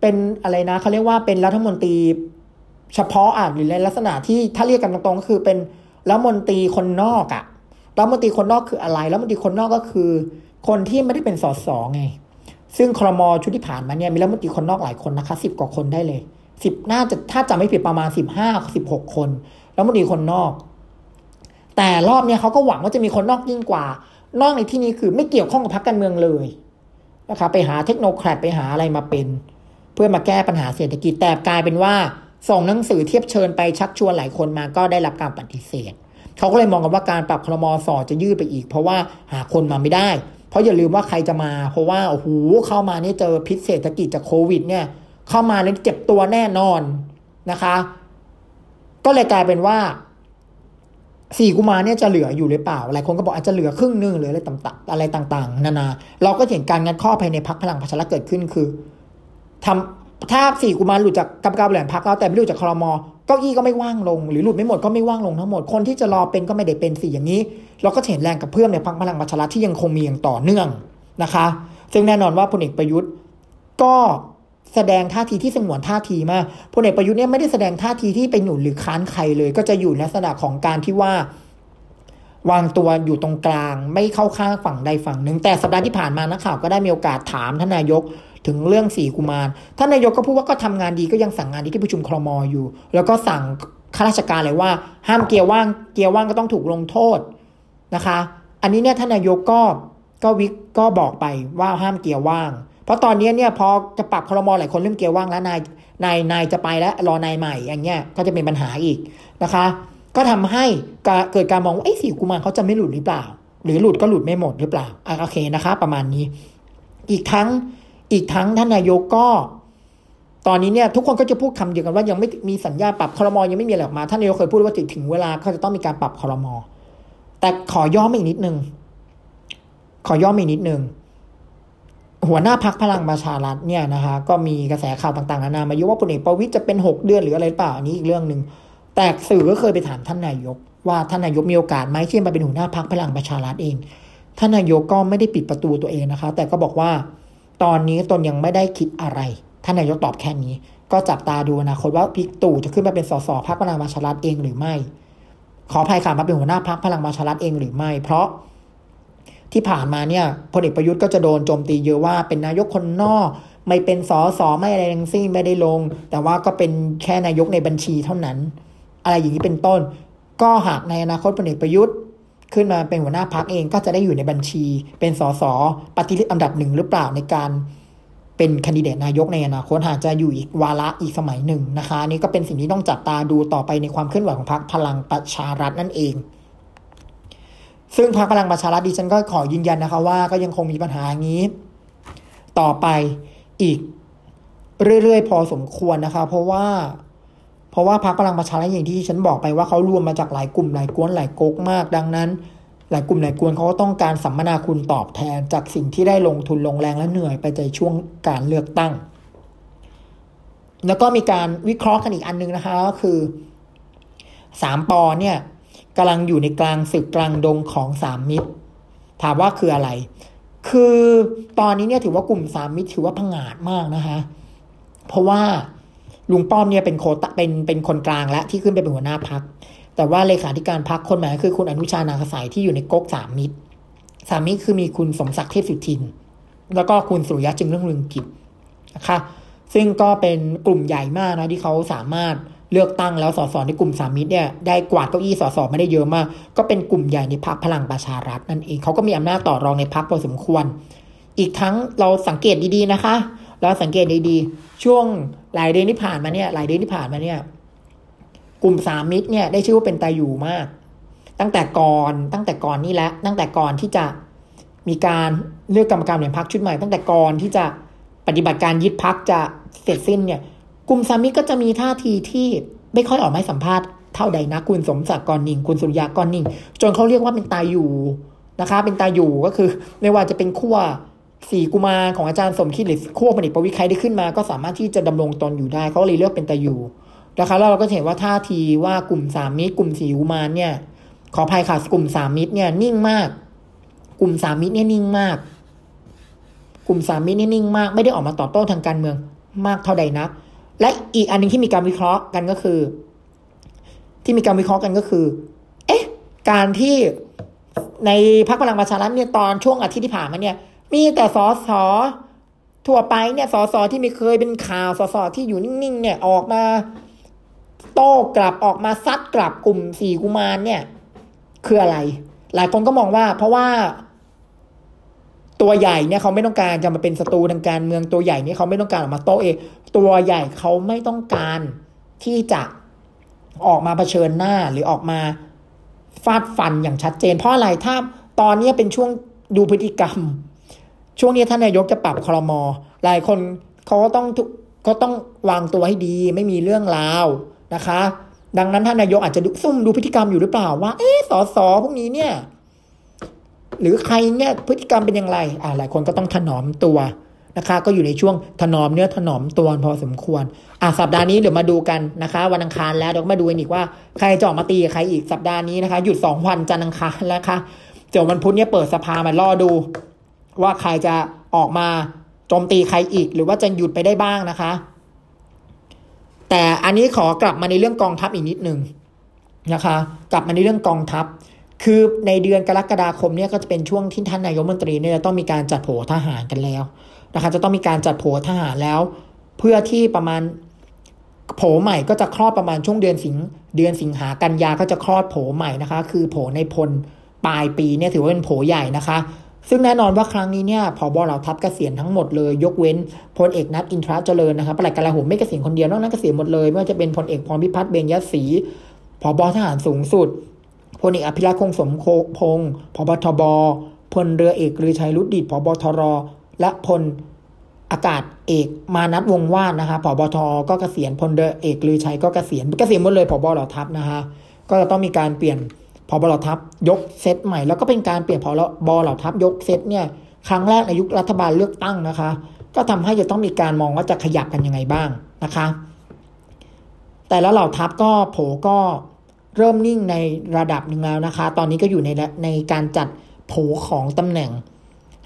เป็นอะไรนะเขาเรียกว่าเป็นรัฐมนตรีเฉพาะอะหรือในลักษณะที่ถ้าเรียกกันตรงๆก็คือเป็นรัฐมนตรีคนนอกอะ่ะรัฐมนตรีคนนอกคืออะไรรัฐมนตรีคนนอกก็คือ คนที่ไม่ได้เป็นสสไง ซึ่งครมอชุดที่ผ่านมาเนี่ยมีรัฐมนตรีคนนอกหลายคนนะคะสิบกว่าคนได้เลย สิบน่าจะถ้าจำไม่ผิดประมาณสิบห้าสิบหกคน แล้วมันมีคนนอก แต่รอบเนี้ยเขาก็หวังว่าจะมีคนนอกยิ่งกว่า นอกในที่นี้คือไม่เกี่ยวข้องกับพรรคการเมืองเลยนะคะไปหาเทคโนแครดไปหาอะไรมาเป็น เพื่อมาแก้ปัญหาเศรษฐกิจแต่กลายเป็นว่าส่งหนังสือเทียบเชิญไปชักชวนหลายคนมาก็ได้รับการปฏิเสธเขาก็เลยมองกันว่าการปรับคลมอสอจะยืดไปอีก เพราะว่าหาคนมาไม่ได้ เพราะอย่าลืมว่าใครจะมา เพราะว่าโอ้โหเข้ามานี่เจอพิษเศรษฐกิจจากโควิดเนี่ย เข้ามาแล้วเจ็บตัวแน่นอนนะคะ ก็เลยกลายเป็นว่าสี่กุมารเนี่ยจะเหลืออยู่หรือเปล่า หลายคนก็บอกอาจจะเหลือครึ่งหนึ่งหรืออะไรต่างๆอะไรต่างๆ นานา เราก็เห็นการงัดข้อภายในพักพลังประชารัฐเกิดขึ้นคือทำถ้าสี่กุมารหลุดจากกรรมการบริหารพักแล้วแต่ไม่หลุดจากคลมเก้าอี้ก็ไม่ว่างลง หรือหลุดไม่หมดก็ไม่ว่างลงทั้งหมดคนที่จะรอเป็นก็ไม่ได้เป็นสี่อย่างนี้ เราก็เห็นแรงกับเพื่อนในพักพลังประชารัฐที่ยังคงมีอย่างต่อเนื่องนะคะ ซึ่งแน่นอนว่าพลเอกประยุทธ์ก็ แสดงท่าทีที่สงวนท่าทีมากพลเอกประยุทธ์เนี่ยไม่ได้แสดงท่าทีที่ไปหนุนหรือค้านใครเลย ก็จะอยู่ในลักษณะของการที่ว่าวางตัวอยู่ตรงกลาง ไม่เข้าข้างฝั่งใดฝั่งหนึ่ง แต่สัปดาห์ที่ผ่านมานักข่าวก็ได้มีโอกาสถามท่านนายกถึงเรื่องสีกุมารท่านนายกก็พูดว่าก็ทำงานดีก็ยังสั่งงานดีที่ประชุมครมอยู่ แล้วก็สั่งข้าราชการเลยว่า ห้ามเกียร์ว่างเกียร์ว่างก็ต้องถูกลงโทษนะคะ อันนี้เนี่ยท่านนายกก็ก็วิกก็บอกไปว่าห้ามเกียร์ว่าง เพราะตอนนี้เนี่ยพอจะปรับครมอหลายคนเริ่มเกียร์ว่างแล้วนายนายนายจะไปแล้วรอนายใหม่อย่างเงี้ยก็จะเป็นปัญหาอีกนะคะ ก็ทำให้เกิดการมองว่าไอ้สี่กุมารเขาจะไม่หลุดหรือเปล่า หรือหลุดก็หลุดไม่หมดหรือเปล่าโอเคนะคะ ประมาณนี้ อีกทั้งอีกทั้งท่านนายกก็ตอนนี้เนี่ยทุกคนก็จะพูดคำเดียวกันว่ายังไม่มีสัญญาปรับครมอยังไม่มีอะไรออกมาท่านนายกเคยพูดว่าถึงเวลาเขาจะต้องมีการปรับครมอแต่ขอย่อมอีกนิดนึง ขอย่อมอีกนิดนึง หัวหน้าพักพลังประชารัฐเนี่ยนะคะก็มีกระแสข่าวต่างๆนานามายุว่าพลเอกประวิตยจะเป็นหกเดือนหรืออะไรเปล่าอันนี้อีกเรื่องหนึ่งแต่สื่อก็เคยไปถามท่านนายก ว่าท่านนายกมีโอกาสไหมที่มาเป็นหัวหน้าพักพลังประชารัฐเองท่านนายกก็ไม่ได้ปิดประตูตัวเองนะคะ แต่ก็บอกว่า ตอนนี้ตนยังไม่ได้คิดอะไร ท่านนายกตอบแค่นี้ ก็จับตาดูอนาคตว่าพิกตู่จะขึ้นมาเป็นสสพักพลังประชารัฐเองหรือไม่ ขออภัยค่ะมาเป็นหัวหน้าพักพลังประชารัฐเองหรือไม่ เพราะ ที่ผ่านมาเนี่ยพลเอกประยุทธ์ก็จะโดนโจมตีเยอะว่าเป็นนายกคนนอก ไม่เป็นสอสอไม่อะไรทั้งสิ้นไม่ได้ลง แต่ว่าก็เป็นแค่นายกในบัญชีเท่านั้น อะไรอย่างนี้เป็นต้น ก็หากในอนาคตพลเอกประยุทธ์ ขึ้นมาเป็นหัวหน้าพักเองก็จะได้อยู่ในบัญชี เป็นสสปฏิริษีอันดับหนึ่งหรือเปล่าในการเป็นคนดิเดตนายกในอนาคตหากจะอยู่อีกวาระอีกสมัยหนึ่งนะคะนี่ก็เป็นสิ่งที่ต้องจับตาดูต่อไปในความเคลื่อนไหวของพรรคพลังประชารัฐนั่นเอง ซึ่งพรรคพลังประชารัฐดิฉันก็ขอยืนยันนะคะว่าก็ยังคงมีปัญหานี้ ต่อไปอีกเรื่อยๆ พอสมควรนะคะ เพราะว่า เพราะว่าพรรคพลังประชารัฐอย่างที่ฉันบอกไปว่าเขารวมมาจากหลายกลุ่มหลายกวนหลายก๊กมาก ดังนั้น หลายกลุ่มหลายกวนเขาก็ต้องการสัมมนาคุณตอบแทนจากสิ่งที่ได้ลงทุนลงแรงและเหนื่อยไปในช่วงการเลือกตั้ง แล้วก็มีการวิเคราะห์กันอีกอันนึงนะคะก็คือสามปอเนี่ย กำลังอยู่ในกลางศึกกลางดงของสามมิตร ถามว่าคืออะไร คือตอนนี้เนี่ยถือว่ากลุ่มสามมิตรถือว่าพังอาจมากนะคะ เพราะว่าลุงป้อมเนี่ยเป็นโคตเป็นเป็นคนกลางและที่ขึ้นไปเป็นหัวหน้าพัก แต่ว่าเลขาธิการพักคนใหม่คือคุณอนุชานาคสายที่อยู่ในก๊กสามมิตร สามมิตรคือมีคุณสมศักดิ์เทพสุทิน แล้วก็คุณสุริยะจึงเรื่องเรืองกิจนะคะซึ่งก็เป็นกลุ่มใหญ่มากนะที่เขาสามารถ เลือกตั้งแล้วสสในกลุ่มสามมิตรเนี่ยได้กวาดเก้าอี้สสไม่ได้เยอะมาก ก็เป็นกลุ่มใหญ่ในพรรคพลังประชารัฐนั่นเองเขาก็มีอำนาจต่อรองในพรรคพอสมควร อีกทั้งเราสังเกตดีๆนะคะ เราสังเกตดีๆ ช่วงหลายเดือนที่ผ่านมาเนี่ยหลายเดือนที่ผ่านมาเนี่ยกลุ่มสามมิตรเนี่ยได้ชื่อว่าเป็นตาอยู่มาก ตั้งแต่ก่อนตั้งแต่ก่อนนี่แหละตั้งแต่ก่อนที่จะมีการเลือกกรรมการบริหารพรรคชุดใหม่ ตั้งแต่ก่อนที่จะปฏิบัติการยึดพรรคจะเสร็จสิ้นเนี่ย กลุ่มสามมิก็จะมีท่าทีที่ไม่ค่อยออกมาสัมภาษณ์เท่าใดนะคุณสมศักดิ์กรนิ่งคุณสุริยากรนิ่งจนเขาเรียกว่าเป็นตายอยู่นะคะ เป็นตายอยู่ก็คือไม่ว่าจะเป็นขั้วสี่กุมารของอาจารย์สมคิดหรือขั้วพลเอกประวิตรใครได้ขึ้นมา ก็สามารถที่จะดำรงตนอยู่ได้เขาเลยเลือกเป็นตายอยู่นะคะแล้วเราก็เห็นว่าท่าทีว่ากลุ่มสามมิตรกลุ่มสีอุมานเนี่ย ขออภัยค่ะกลุ่มสามมิตรเนี่ยนิ่งมาก กลุ่มสามมิตรเนี่ยนิ่งมาก กลุ่มสามมิตรเนี่ยนิ่งมาก ไม่ได้ออกมาตอบโต้ทางการเมืองมากเท่าใดนัก และอีกอันนึงที่มีการวิเคราะห์กันก็คือ ที่มีการวิเคราะห์กันก็คือ เอ๊ะ การที่ในพรรคพลังประชารัฐเนี่ยตอนช่วงอาทิตย์ที่ผ่านมาเนี่ย มีแต่สอสอทั่วไปเนี่ยสอสอที่ไม่เคยเป็นข่าวสอสอที่อยู่นิ่งๆเนี่ยออกมา โต้กลับออกมาซัดกลับกลุ่มสี่กุมารเนี่ย คืออะไร หลายคนก็มองว่า เพราะว่า ตัวใหญ่เนี่ยเขาไม่ต้องการจะมาเป็นศัตรูทางการเมืองตัวใหญ่เนี่ยเขาไม่ต้องการออกมาโต้เองตัวใหญ่เขาไม่ต้องการที่จะออกมาเผชิญหน้าหรือออกมาฟาดฟันอย่างชัดเจน เพราะอะไรถ้าตอนนี้เป็นช่วงดูพฤติกรรม ช่วงนี้ท่านนายกจะปรับคลมอหลายคนเขาก็ต้องก็ต้องวางตัวให้ดี ไม่มีเรื่องราวนะคะ ดังนั้นท่านนายกอาจจะดูซุ่มดูพฤติกรรมอยู่หรือเปล่าว่า เอ๊สอสอพวกนี้เนี่ย หรือใครเนี่ยพฤติกรรมเป็นอย่างไรอ่าหลายคนก็ต้องถนอมตัวนะคะ ก็อยู่ในช่วงถนอมเนื้อถนอมตัวพอสมควรอ่าสัปดาห์นี้เดี๋ยวมาดูกันนะคะ วันอังคารแล้วเดี๋ยวมาดูกันอีกว่าใครจะออกมาตีใครอีกสัปดาห์นี้นะคะ หยุดสองวันจันทร์อังคารแล้วค่ะเดี๋ยววันพุธเนี่ยเปิดสภามาล่อดู ว่าใครจะออกมาโจมตีใครอีก หรือว่าจะหยุดไปได้บ้างนะคะ แต่อันนี้ขอกลับมาในเรื่องกองทัพอีกนิดหนึ่งนะคะ กลับมาในเรื่องกองทัพ คือในเดือนกรกฎาคมเนี่ยก็จะเป็นช่วงที่ท่านนายกมนตรีเนี่ยต้องมีการจัดโผทหารกันแล้วนะคะจะต้องมีการจัดโผทหารแล้ว เพื่อที่ประมาณโผใหม่ก็จะคลอดประมาณช่วงเดือนสิงเดือนสิงหากันยาก็จะคลอดโผใหม่นะคะ คือโผในพลปลายปีเนี่ยถือว่าเป็นโผใหญ่นะคะ ซึ่งแน่นอนว่าครั้งนี้เนี่ยผบเหล่าทัพเกษียณทั้งหมดเลย ยกเว้นพลเอกนัทอินทราเจริญนะครับปลัดกระหมไม่เกษียณคนเดียวนอกนั้นเกษียณหมดเลยไม่ว่าจะเป็นพลเอกพรพิพัฒน์เบญยศรีผบทหารสูงสุด พลเอกอภิรักษ์คงสมพงศ์ผบทบพลเรือเอกฤชัยรุดดิตผบทร และพลอากาศเอกมานัทวงว่าดนะคะผบทก็เกษียณพลเรือเอกฤชัยก็เกษียณเกษียณหมดเลยผบเหล่าทัพนะคะก็จะต้องมีการเปลี่ยนพบเหล่าทัพยกเซตใหม่ แล้วก็เป็นการเปลี่ยนพบเหล่าทัพยกเซตเนี่ยครั้งแรกในยุครัฐบาลเลือกตั้งนะคะ ก็ทำให้จะต้องมีการมองว่าจะขยับกันยังไงบ้างนะคะ แต่แล้วเหล่าทัพก็โผก็ เริ่มนิ่งในระดับหนึ่งแล้วนะคะ ตอนนี้ก็อยู่ในในการจัดโผของตำแหน่ง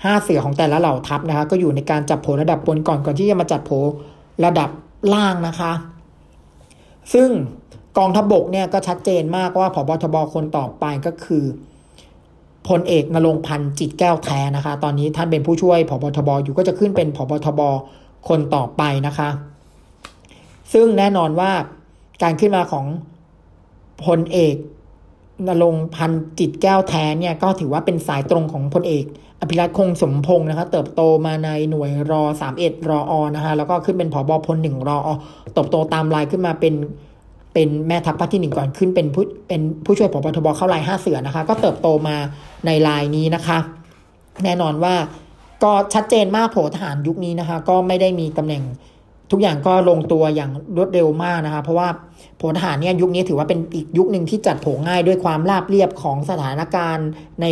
ห้าเสือของแต่ละเหล่าทัพนะคะ ก็อยู่ในการจัดโผระดับบนก่อนก่อนที่จะมาจัดโผระดับล่างนะคะ ซึ่งกองทัพบบกเนี่ยก็ชัดเจนมากว่าผบทบคนต่อไปก็คือพลเอกนรงพันธ์จิตแก้วแท้นะคะ ตอนนี้ท่านเป็นผู้ช่วยผบทบอยู่ก็จะขึ้นเป็นผบทบคนต่อไปนะคะ ซึ่งแน่นอนว่าการขึ้นมาของ พลเอกนรงพันจิตแก้วแท้เนี่ยก็ถือว่าเป็นสายตรงของพลเอก อภิรัตคงสมพงศ์นะคะ เติบโตมาในหน่วยรอสามเอ็ดรออนะคะแล้วก็ขึ้นเป็นผอบอพลหนึ่งรออเติบโตตามลายขึ้นมาเป็นเป็นแม่ทัพภาคที่หนึ่งก่อนขึ้นเป็นผู้เป็นผู้ช่วยผบทบเข้าลายห้าเสือนะคะ ก็เติบโตมาในลายนี้นะคะ แน่นอนว่าก็ชัดเจนมากโผทหารยุคนี้นะคะ ก็ไม่ได้มีตำแหน่ง ทุกอย่างก็ลงตัวอย่างรวดเร็วมากนะคะเพราะว่าพลทหารเนี่ยยุคนี้ถือว่าเป็นอีกยุคหนึ่งที่จัดโผง่ายด้วยความราบเรียบของสถานการณ์ใน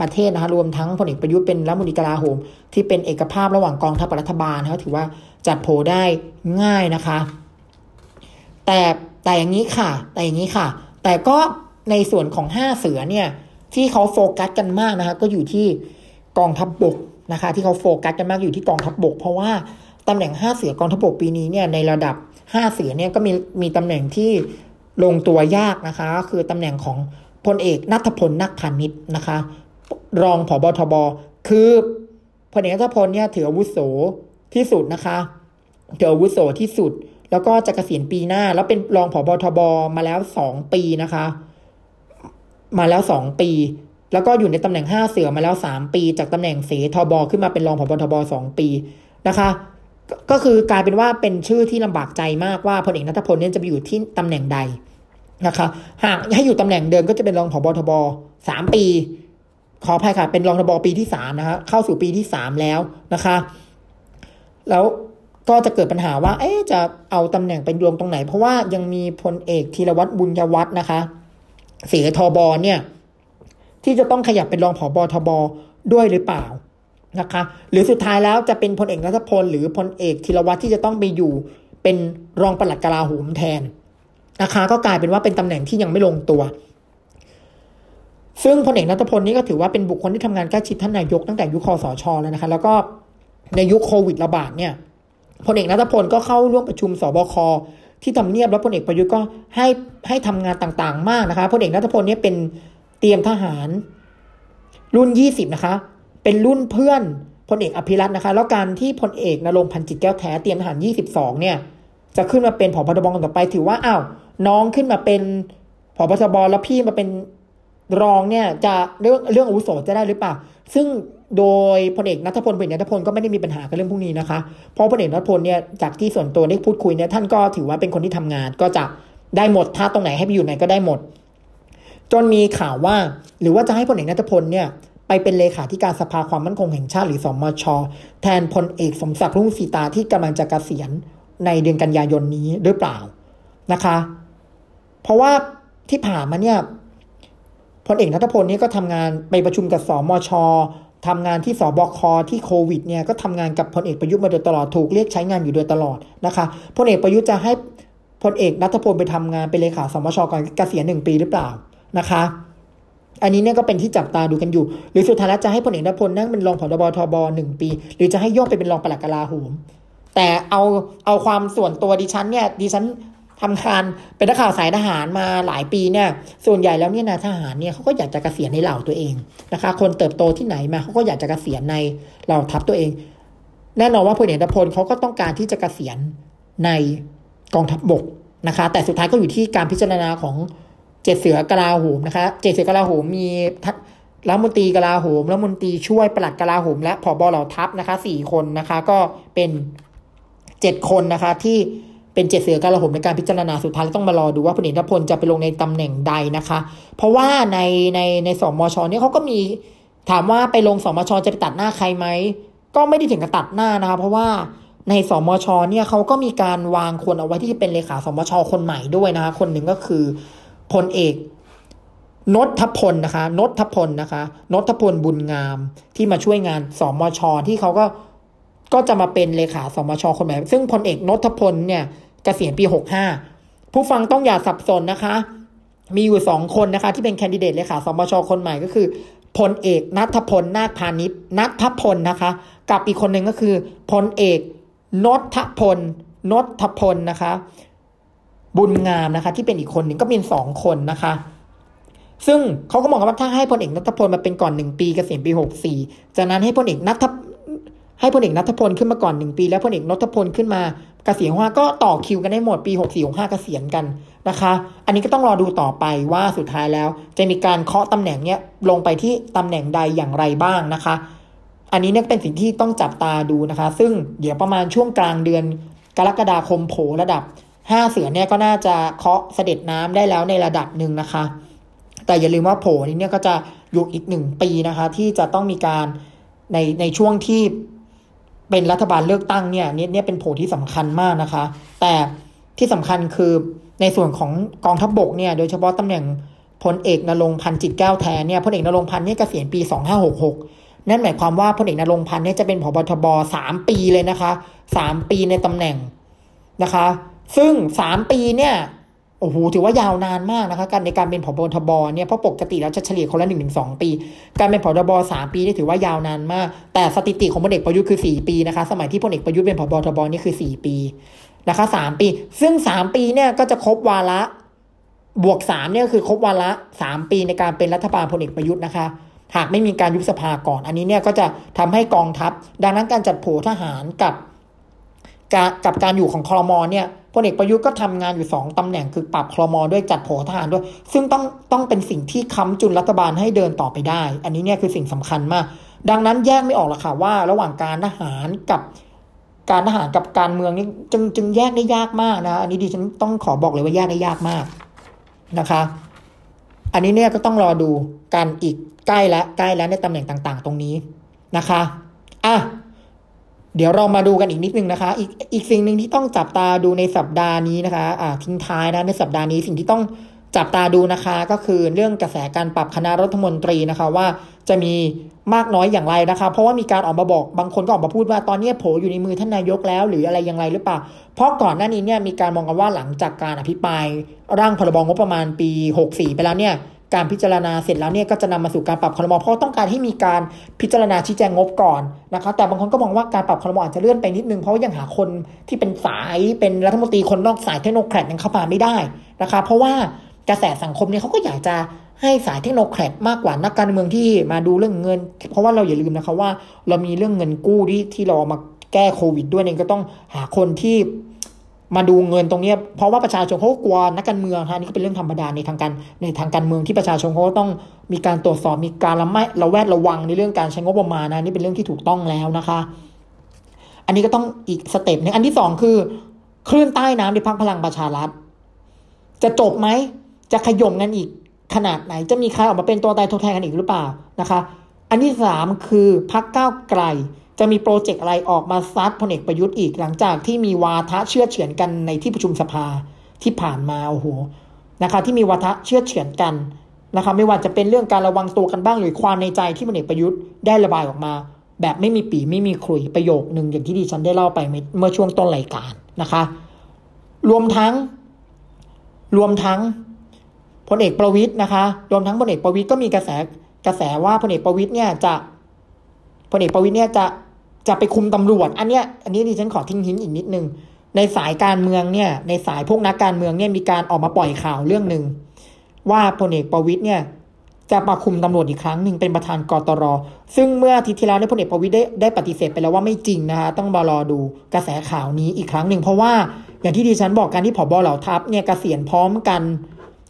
ประเทศนะคะรวมทั้งพลเอกประยุทธ์เป็นรัฐมนตรีกลาโหม ที่เป็นเอกภาพระหว่างกองทัพรัฐบาลนะคะถือว่าจัดโผได้ง่ายนะคะ แต่แต่อย่างนี้ค่ะ แต่อย่างนี้ค่ะ แต่ก็ในส่วนของห้าเสือเนี่ยที่เขาโฟกัสกันมากนะคะก็อยู่ที่กองทัพบบกนะคะ ที่เขาโฟกัสกันมากอยู่ที่กองทัพบบก เพราะว่า ตำแหน่งห้าเสือกองทัพบกปีนี้เนี่ยในระดับห้าเสือเนี่ยก็มีมีตำแหน่งที่ลงตัวยากนะคะ คือตำแหน่งของพลเอกนัทพลนักพานิชนะคะ รองผบทบคือพลเอกนัทพลเนี่ยถืออาวุโสที่สุดนะคะถืออาวุโสที่สุด แล้วก็จะเกษียณปีหน้า แล้วเป็นรองผบทบมาแล้วสองปีนะคะ มาแล้วสองปี แล้วก็อยู่ในตำแหน่งห้าเสือมาแล้วสามปี จากตำแหน่งเสทบขึ้นมาเป็นรองผบทบสองปีนะคะ ก็คือกลายเป็นว่าเป็นชื่อที่ลำบากใจมากว่าพลเอกนัทพลเนี่ยจะไปอยู่ที่ตำแหน่งใดนะคะหากให้อยู่ตำแหน่งเดิมก็จะเป็นรองผบทบสามปี ขออภัยค่ะ เป็นรองทบปีที่สามนะคะเข้าสู่ปีที่สามแล้วนะคะ แล้วก็จะเกิดปัญหาว่า เอ๊จะเอาตำแหน่งเป็นรวมตรงไหน เพราะว่ายังมีพลเอกธีรวัตรบุญยวัฒน์นะคะ เสียทบเนี่ย ที่จะต้องขยับเป็นรองผบทบด้วยหรือเปล่า นะคะ หรือสุดท้ายแล้วจะเป็นพลเอกรัฐพล หรือพลเอกธีรวัตรที่จะต้องไปอยู่เป็นรองปลัดกลาโหมแทนนะคะ ก็กลายเป็นว่าเป็นตำแหน่งที่ยังไม่ลงตัว ซึ่งพลเอกนัทพลนี่ก็ถือว่าเป็นบุคคลที่ทำงานใกล้ชิดท่านนายกตั้งแต่ยุคคอสชแล้วนะคะ แล้วก็ในยุคโควิดระบาดเนี่ยพลเอกนัทพลก็เข้าร่วมประชุมสบคที่ทำเนียบแล้วพลเอกประยุทธ์ก็ให้ให้ทำงานต่างๆ มากนะคะพลเอกนัทพลเนี่ยเป็นเตรียมทหารรุ่นยี่สิบนะคะ เป็นรุ่นเพื่อนพลเอกอภิรัตน์นะคะ แล้วการที่พลเอกนรงพันจิตแก้วแท้เตรียมทหาร 22 เนี่ย จะขึ้นมาเป็นผบทบต่อไป ถือว่าอ้าวน้องขึ้นมาเป็นผบทบแล้วพี่มาเป็นรองเนี่ยจะเรื่องเรื่องอุโสจะได้หรือเปล่า ซึ่งโดยพลเอกนัทพลเป็นนัทพลก็ไม่ได้มีปัญหากับเรื่องพวกนี้นะคะ เพราะพลเอกนัทพลเนี่ยจากที่ส่วนตัวได้พูดคุยเนี่ยท่านก็ถือว่าเป็นคนที่ทำงานก็จะได้หมดถ้าตรงไหนให้ไปอยู่ไหนก็ได้หมด จนมีข่าวว่า หรือว่าจะให้พลเอกนัทพลเนี่ย ไปเป็นเลขาธิการสภาความมั่นคงแห่งชาติหรือสมช แทนพลเอกสมศักดิ์รุ่งสีตาที่กำลังจะกะเกษียณในเดือนกันยายนนี้หรือเปล่านะคะ เพราะว่าที่ผ่านมาเนี่ยพลเอกนัทพลนี่ก็ทำงานไปประชุมกับสมชทำงานที่สบคที่โควิดเนี่ยก็ทำงานกับพลเอกประยุทธ์มาโดยตลอดถูกเรียกใช้งานอยู่โดยตลอดนะคะพลเอกประยุทธ์จะให้พลเอกนัทพลไปทำงานเป็นเลขาสมชก่อนเกษียณหนึ่งปีหรือเปล่านะคะ อันนี้เนี่ยก็เป็นที่จับตาดูกันอยู่ หรือสุดท้ายแล้วจะให้พลเอกนพลนั่งเป็นรองผบทบหนึ่งปี หรือจะให้โยกไปเป็นรองปลัดกลาโหม แต่เอาเอาความส่วนตัวดิฉันเนี่ยดิฉันทำงานเป็นนักข่าวสายทหารมาหลายปีเนี่ย ส่วนใหญ่แล้วเนี่ยนาทหารเนี่ยเขาก็อยากจะเกษียณในเหล่าตัวเองนะคะ คนเติบโตที่ไหนมาเขาก็อยากจะเกษียณในเหล่าทัพตัวเอง แน่นอนว่าพลเอกนพลเขาก็ต้องการที่จะเกษียณในกองทัพบบกนะคะ แต่สุดท้ายก็อยู่ที่การพิจารณาของ เจ็ดเสือกลาโหมนะคะเจ็ดเสือกลาโหมมีทัรัฐมนตรีกลาโหมรัฐมนตรีช่วยปลัดกลาโหม และผบเหล่าทัพนะคะสี่คนนะคะก็เป็นเจ็ดคนนะคะที่เป็นเจ็ดเสือกลาโหมในการพิจารณาสุดท้ายต้องมารอดูว่าพลเอกพลจะไปลงในตำแหน่งใดนะคะ เพราะว่าในในในสมชเนี่ยเขาก็มีถามว่าไปลงสมชจะไปตัดหน้าใครไหมก็ไม่ได้ถึงกับตัดหน้านะคะ เพราะว่าในสมชเนี่ยเขาก็มีการวางคนเอาไว้ที่จะเป็นเลขาสมชคนใหม่ด้วยนะคะคนหนึ่งก็คือ พลเอกนทพลนะคะนทพลนะคะนทพลบุญงามที่มาช่วยงานสมชที่เขาก็ก็จะมาเป็นเลขาสมชคนใหม่ซึ่งพลเอกนทพลเนี่ยกเกษียณปีหกห้าผู้ฟังต้องอย่าสับสนนะคะ มีอยู่สองคนนะคะ ที่เป็นแคนดิเดตเลขาสมชคนใหม่ก็คือพลเอกนัทพลนาคพาณิชย์นัทพลนะคะ กับอีกคนหนึ่งก็คือพลเอกนทพลนทพลนะคะ บุญงามนะคะ ที่เป็นอีกคนหนึ่งก็เป็นสองคนนะคะ ซึ่งเขาก็มองว่าถ้าให้พลเอกนัทพลมาเป็นก่อนหนึ่งปีเกษียณปีหกสี่จากนั้นให้พลเอกนัทให้พลเอกนัทพลขึ้นมาก่อนหนึ่งปี แล้วพลเอกนัทพลขึ้นมาเกษียณว่าก็ต่อคิวกันได้หมดปีหกสี่หกห้าเกษียณกันนะคะ อันนี้ก็ต้องรอดูต่อไปว่าสุดท้ายแล้ว จะมีการเคาะตำแหน่งเนี้ยลงไปที่ตำแหน่งใดอย่างไรบ้างนะคะ อันนี้เนี่ยเป็นสิ่งที่ต้องจับตาดูนะคะ ซึ่งเดี๋ยวประมาณช่วงกลางเดือนกรกฎาคมโผล่ระดับ ห้าเสือเนี่ยก็น่าจะเคาะเสด็จน้ำได้แล้วในระดับหนึ่งนะคะ แต่อย่าลืมว่าโผนี้เนี่ยก็จะอยู่อีกหนึ่งปีนะคะ ที่จะต้องมีการในในช่วงที่เป็นรัฐบาลเลือกตั้งเนี่ยเนี่ยเนี่ยเป็นโผที่สำคัญมากนะคะ แต่ที่สำคัญคือในส่วนของกองทัพบบกเนี่ยโดยเฉพาะตำแหน่งพลเอกนรงพันธ์จิตแก้วแทนเนี่ยพลเอกนรงพันธ์เนี่ยเกษียณปี 2566 นั่นหมายความว่าพลเอกนรงพันธ์เนี่ยจะเป็นผบทบสามปีเลยนะคะสามปีในตำแหน่งนะคะ ซึ่งสามปีเนี่ยโอ้โหถือว่ายาวนานมากนะคะการในการเป็นผบทบเนี่ยเพราะปกติแล้วจะเฉลี่ยคนละหนึ่งถึงสองปี การเป็นผบทบสามปีนี่ถือว่ายาวนานมาก แต่สถิติของพลเอกประยุทธ์คือสี่ปีนะคะ สมัยที่พลเอกประยุทธ์เป็นผบทบนี่คือสี่ปีนะคะสามปี ซึ่งสามปีเนี่ยก็จะครบวาระบวกสามเนี่ยคือครบวาระสามปีในการเป็นรัฐบาลพลเอกประยุทธ์นะคะหากไม่มีการยุบสภาก่อน อันนี้เนี่ยก็จะทำให้กองทัพ ดังนั้นการจัดโผทหารกับกับการอยู่ของคลมเนี่ย พลเอกประยุทธ์ก็ทำงานอยู่ 2ตำแหน่งคือปรับคลมอด้วยจัดโผทหารด้วย ซึ่งต้องต้องเป็นสิ่งที่ค้ำจุนรัฐบาลให้เดินต่อไปได้ อันนี้เนี่ยคือสิ่งสำคัญมาก ดังนั้นแยกไม่ออกหรอกค่ะว่า ระหว่างการทหารกับการทหารกับการเมืองนี่จึงจึงแยกได้ยากมากนะ อันนี้ดิฉันต้องขอบอกเลยว่าแยกได้ยากมากนะคะ อันนี้เนี่ยก็ต้องรอดูกันอีกใกล้แล้วใกล้แล้วในตำแหน่งต่าง ๆ ตรงนี้นะคะอะ เดี๋ยวเรามาดูกันอีกนิดนึงนะคะ อีกอีกสิ่งหนึ่งที่ต้องจับตาดูในสัปดาห์นี้นะคะ อ่าทิ้งท้ายนะในสัปดาห์นี้สิ่งที่ต้องจับตาดูนะคะก็คือเรื่องกระแสการปรับคณะรัฐมนตรีนะคะว่าจะมีมากน้อยอย่างไรนะคะ เพราะว่ามีการออกมาบอกบางคนก็ออกมาพูดว่าตอนนี้โผอยู่ในมือท่านนายกแล้ว หรืออะไรอย่างไรหรือเปล่า เพราะก่อนหน้านี้เนี่ยมีการมองกันว่าหลังจากการอภิปรายร่างพรบงบประมาณปี 64 ไปแล้วเนี่ย การพิจารณาเสร็จแล้วเนี่ยก็จะนำมาสู่การปรับคอรมอเพราะต้องการให้มีการพิจารณาชี้แจงงบก่อนนะคะแต่บางคนก็มองว่าการปรับคอรมออาจจะเลื่อนไปนิดนึงเพราะยังหาคนที่เป็นสายเป็นรัฐมนตรีคนนอกสายเทคโนแครดยังเข้ามาไม่ได้นะคะ เพราะว่ากระแสสังคมเนี่ยเขาก็อยากจะให้สายเทคโนแครดมากกว่านักการเมืองที่มาดูเรื่องเงิน เพราะว่าเราอย่าลืมนะคะว่า เรามีเรื่องเงินกู้ที่ที่เรามาแก้โควิดด้วยเนี่ยก็ต้องหาคนที่ มาดูเงินตรงนี้เพราะว่าประชาชนเขากลัวนักการเมืองฮะนี่ก็เป็นเรื่องธรรมดาในทางการในทางการเมืองที่ประชาชนเขาต้องมีการตรวจสอบมีการละไม่ระแวดระวังในเรื่องการใช้งบประมาณนะนี่เป็นเรื่องที่ถูกต้องแล้วนะคะ อันนี้ก็ต้องอีกสเต็ปนึงอันที่สองคือคลื่นใต้น้ำในพักพลังประชารัฐจะจบไหมจะขย่มกันอีกขนาดไหน จะมีใครออกมาเป็นตัวตายทดแทนกันอีกหรือเปล่านะคะ อันที่สามคือพักก้าวไกล จะมีโปรเจกต์อะไรออกมาซัดพลเอกประยุทธ์อีกหลังจากที่มีวาทะเชื่อเฉือนกันในที่ประชุมสภาที่ผ่านมาโอ้โหนะคะ ที่มีวาทะเชื่อเฉือนกันนะคะไม่ว่าจะเป็นเรื่องการระวังตัวกันบ้างหรือความในใจที่พลเอกประยุทธ์ได้ระบายออกมา แบบไม่มีปีไม่มีครุยประโยคหนึ่งอย่างที่ดิฉันได้เล่าไปเมื่อช่วงต้นรายการนะคะ รวมทั้ง รวมทั้งพลเอกประวิทย์นะคะ รวมทั้งพลเอกประวิทย์ก็มีกระแสกระแสว่าพลเอกประวิทย์เนี่ยจะ พลเอกประวิทย์เนี่ยจะจะไปคุมตำรวจ อันเนี้ยอันนี้ดิฉันขอทิ้งหินอีกนิดนึง ในสายการเมืองเนี่ย ในสายพวกนักการเมืองเนี่ยมีการออกมาปล่อยข่าวเรื่องหนึ่งว่าพลเอกประวิตยเนี่ยจะมาคุมตำรวจอีกครั้งหนึ่งเป็นประธานกตร ซึ่งเมื่ออาทิตย์ที่แล้วเนี่ยพลเอกประวิตยได้ได้ปฏิเสธไปแล้วว่าไม่จริงนะคะต้องมารอดูกระแสข่าวนี้อีกครั้งหนึ่งเพราะว่าอย่างที่ดิฉันบอกการที่ผบเหล่าทัพเนี่ยกเกษียณพร้อมกัน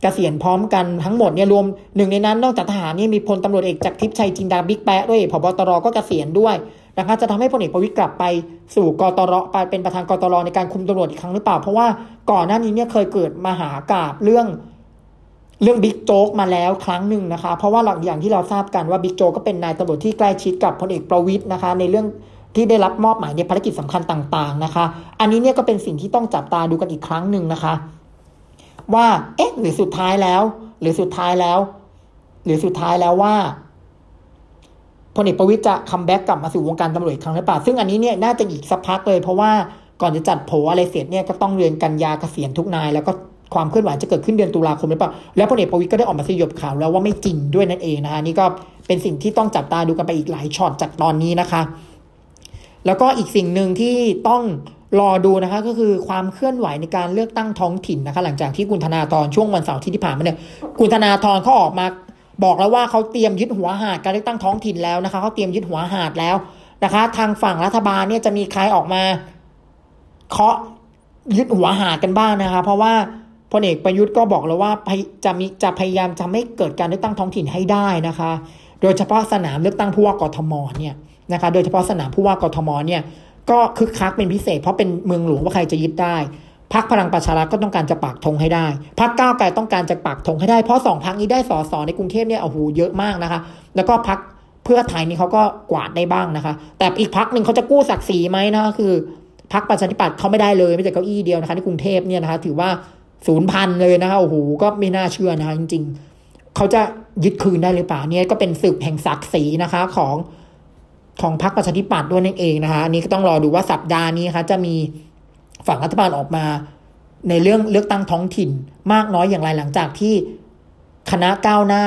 กเกษียณพร้อมกันทั้งหมดเนี่ยรวมหนึ่งในนั้นนอกจากทหารนี่มีพลตำรวจเอกจากทิพย์ชัยจินดาบิ๊กแปะด้วยผบตรก็เกษียณด้วยนะคะจะทำให้พลเอกประวิตยกลับไปสู่กตรไปเป็นประธานกตรในการคุมตำรวจอีกครั้งหรือเปล่า เพราะว่าก่อนหน้านี้เนี่ยเคยเกิดมหากาบเรื่องเรื่องบิ๊กโจ๊กมาแล้วครั้งหนึ่งนะคะ เพราะว่าหลังอย่างที่เราทราบกันว่าบิ๊กโจ๊กก็เป็นนายตำรวจที่ใกล้ชิดกับพลเอกประวิตยนะคะ ในเรื่องที่ได้รับมอบหมายในภารกิจสำคัญต่าง ๆนะคะ อันนี้เนี่ยก็เป็นสิ่งที่ต้องจับตาดูกันอีกครั้งหนึ่งนะคะ ว่า เอ๊ะ หรือสุดท้ายแล้ว หรือสุดท้ายแล้ว หรือสุดท้ายแล้วว่าพลเอกประวิตรจะ comeback กลับมาสู่วงการตำรวจอีกครั้งหรือเปล่า ซึ่งอันนี้เนี่ยน่าจะอีกสักพักเลย เพราะว่าก่อนจะจัดโผอะไรเสร็จเนี่ยก็ต้องเดือนกันยาเกษียณทุกนาย แล้วก็ความเคลื่อนไหวจะเกิดขึ้นเดือนตุลาคมหรือเปล่า แล้วพลเอกประวิตรก็ได้ออกมาสยบข่าวแล้วว่าไม่จริงด้วยนั่นเองนะคะนี่ก็เป็นสิ่งที่ต้องจับตาดูกันไปอีกหลายช็อตจากตอนนี้นะคะ แล้วก็อีกสิ่งหนึ่งที่ต้อง รอดูนะคะก็คือความเคลื่อนไหวในการเลือกตั้งท้องถิ่นนะคะ หลังจากที่คุณธนาธรช่วงวันเสาร์ที่ผ่านมาเนี่ยคุณธนาธรเขาออกมาบอกแล้วว่าเขาเตรียมยึดหัวหาดการเลือกตั้งท้องถิ่นแล้วนะคะเขาเตรียมยึดหัวหาดแล้วนะคะ ทางฝั่งรัฐบาลเนี่ยจะมีใครออกมาเคาะยึดหัวหาดกันบ้างนะคะ เพราะว่าพลเอกประยุทธ์ก็บอกแล้วว่าจะมีจะพยายามจะไม่เกิดการเลือกตั้งท้องถิ่นให้ได้นะคะ โดยเฉพาะสนามเลือกตั้งผู้ว่ากทมเนี่ยนะคะ โดยเฉพาะสนามผู้ว่ากทมเนี่ย ก็คึกคักเป็นพิเศษ เพราะเป็นเมืองหลวงว่าใครจะยึดได้พักพลังประชารัฐก็ต้องการจะปักธงให้ได้พักก้าวไกลต้องการจะปักธงให้ได้ เพราะสองพักนี้ได้สอสอในกรุงเทพเนี่ยโอ้โหเยอะมากนะคะ แล้วก็พักเพื่อไทยนี่เขาก็กวาดได้บ้างนะคะ แต่อีกพักหนึ่งเขาจะกู้ศักดิ์ศรีไหมนะคือพักประชาธิปัตย์เขาไม่ได้เลยไม่แต่เก้าอี้เดียวนะคะที่กรุงเทพเนี่ยนะคะ ถือว่าศูนย์พันเลยนะคะโอ้โหก็ไม่น่าเชื่อนะคะจริง ๆ เขาจะยึดคืนได้หรือเปล่าเนี่ยก็เป็นศึกแห่งศักดิ์ศรีนะคะของ ของพรรคประชาธิปัตย์ด้วยนั่นเองนะคะอันนี้ก็ต้องรอดูว่าสัปดาห์นี้คะจะมีฝั่งรัฐบาลออกมาในเรื่องเลือกตั้งท้องถิ่นมากน้อยอย่างไรหลังจากที่คณะก้าวหน้า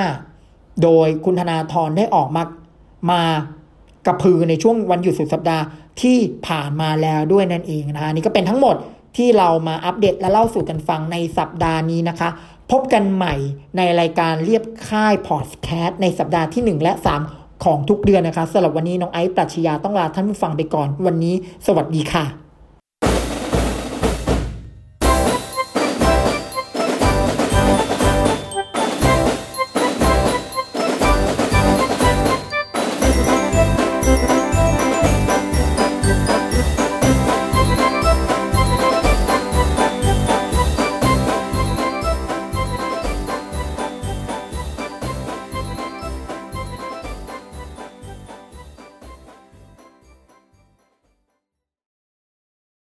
โดยคุณธนาธรได้ออกมามากระพือในช่วงวันหยุดสุดสัปดาห์ที่ผ่านมาแล้วด้วยนั่นเองนะคะนี่ก็เป็นทั้งหมดที่เรามาอัปเดตและเล่าสู่กันฟังในสัปดาห์นี้นะคะ พบกันใหม่ในรายการเรียบค่ายพอดแคสต์ในสัปดาห์ที่ 1 และ 3 ของทุกเดือนนะคะสำหรับวันนี้น้องไอซ์ปรัชญาต้องลาท่านผู้ฟังไปก่อน วันนี้ สวัสดีค่ะ